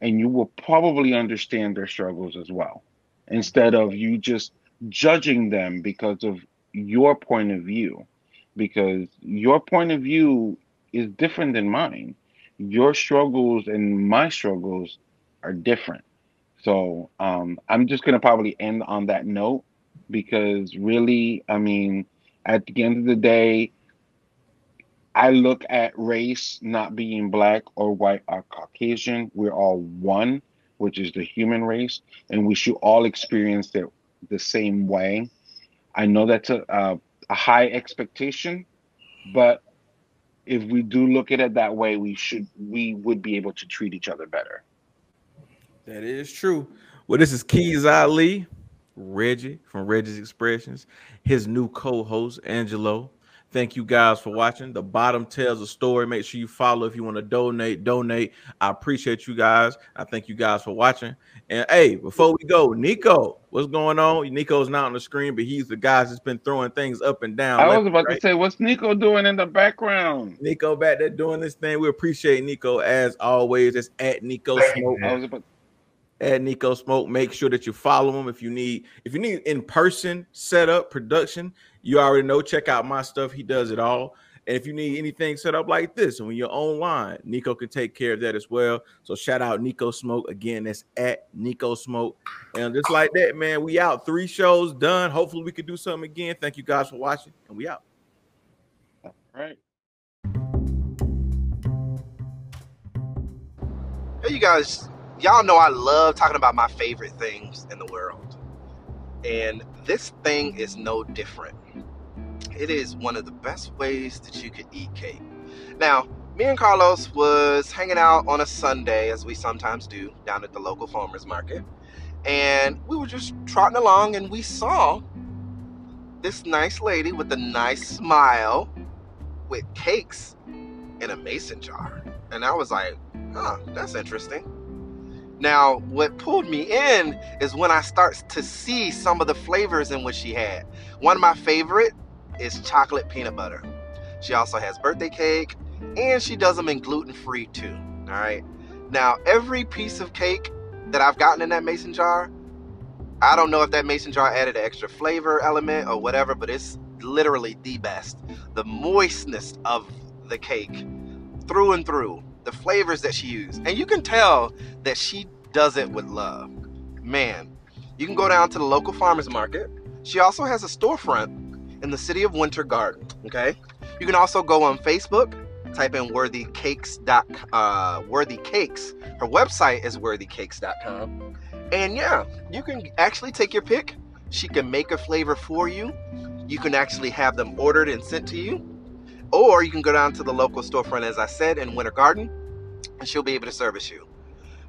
D: and you will probably understand their struggles as well. Instead of you just judging them because of your point of view, because your point of view is different than mine. Your struggles and my struggles are different. So um, I'm just gonna probably end on that note because really, I mean, at the end of the day, I look at race not being black or white or Caucasian. We're all one, which is the human race, and we should all experience it the same way. I know that's a, a, a high expectation, but if we do look at it that way, we should we would be able to treat each other better.
C: That is true. Well, this is Keys Ali, Reggie from Reggie's Expressions, his new co-host Angelo. Thank you guys for watching. The bottom tells a story. Make sure you follow if you want to donate. Donate. I appreciate you guys. I thank you guys for watching. And hey, before we go, Nico, what's going on? Nico's not on the screen, but he's the guy that's been throwing things up and down.
D: I was about
C: right.
D: to say, what's Nico doing in the background?
C: Nico back there doing this thing. We appreciate Nico as always. It's at Nico Smoke.
D: I was about
C: at Nico Smoke. Make sure that you follow him if you need if you need in person setup production. You already know. Check out my stuff. He does it all. And if you need anything set up like this, and when you're online, Nico can take care of that as well. So shout out Nico Smoke again. That's at Nico Smoke. And just like that, man, we out. Three shows done. Hopefully, we can do something again. Thank you guys for watching, and we out.
D: all right.
A: Hey, you guys, y'all know I love talking about my favorite things in the world. And this thing is no different. It is one of the best ways that you could eat cake. Now, me and Carlos was hanging out on a Sunday, as we sometimes do, down at the local farmers market. And we were just trotting along and we saw this nice lady with a nice smile with cakes in a mason jar. And I was like, huh, that's interesting. Now, what pulled me in is when I start to see some of the flavors in what she had. One of my favorite is chocolate peanut butter. She also has birthday cake, and she does them in gluten free too. All right. Now, every piece of cake that I've gotten in that mason jar, I don't know if that mason jar added an extra flavor element or whatever, but it's literally the best. The moistness of the cake through and through, the flavors that she used. And you can tell that she does it with love. Man, you can go down to the local farmers market. She also has a storefront in the city of Winter Garden. Okay. You can also go on Facebook, type in Worthy Cakes. Uh, Worthy Cakes. Her website is worthycakes.com. And yeah, you can actually take your pick. She can make a flavor for you. You can actually have them ordered and sent to you. Or you can go down to the local storefront, as I said, in Winter Garden, and she'll be able to service you.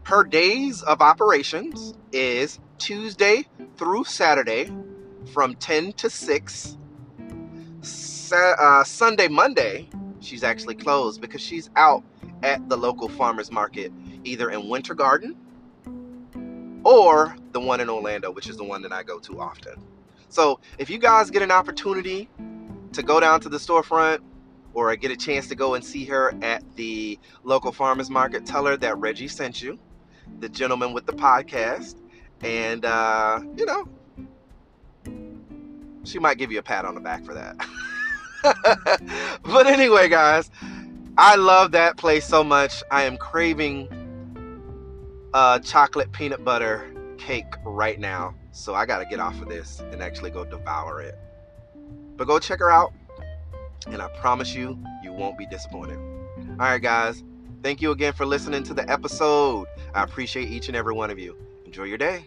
A: Her days of operations is Tuesday through Saturday from 10 to 6. Sa- uh, Sunday, Monday, she's actually closed because she's out at the local farmers market, either in Winter Garden or the one in Orlando, which is the one that I go to often. So if you guys get an opportunity to go down to the storefront or get a chance to go and see her at the local farmers market, tell her that Reggie sent you, the gentleman with the podcast, and uh, you know, she might give you a pat on the back for that. but anyway, guys, I love that place so much. I am craving uh, chocolate peanut butter cake right now. So I got to get off of this and actually go devour it. But go check her out. And I promise you, you won't be disappointed. All right, guys. Thank you again for listening to the episode. I appreciate each and every one of you. Enjoy your day.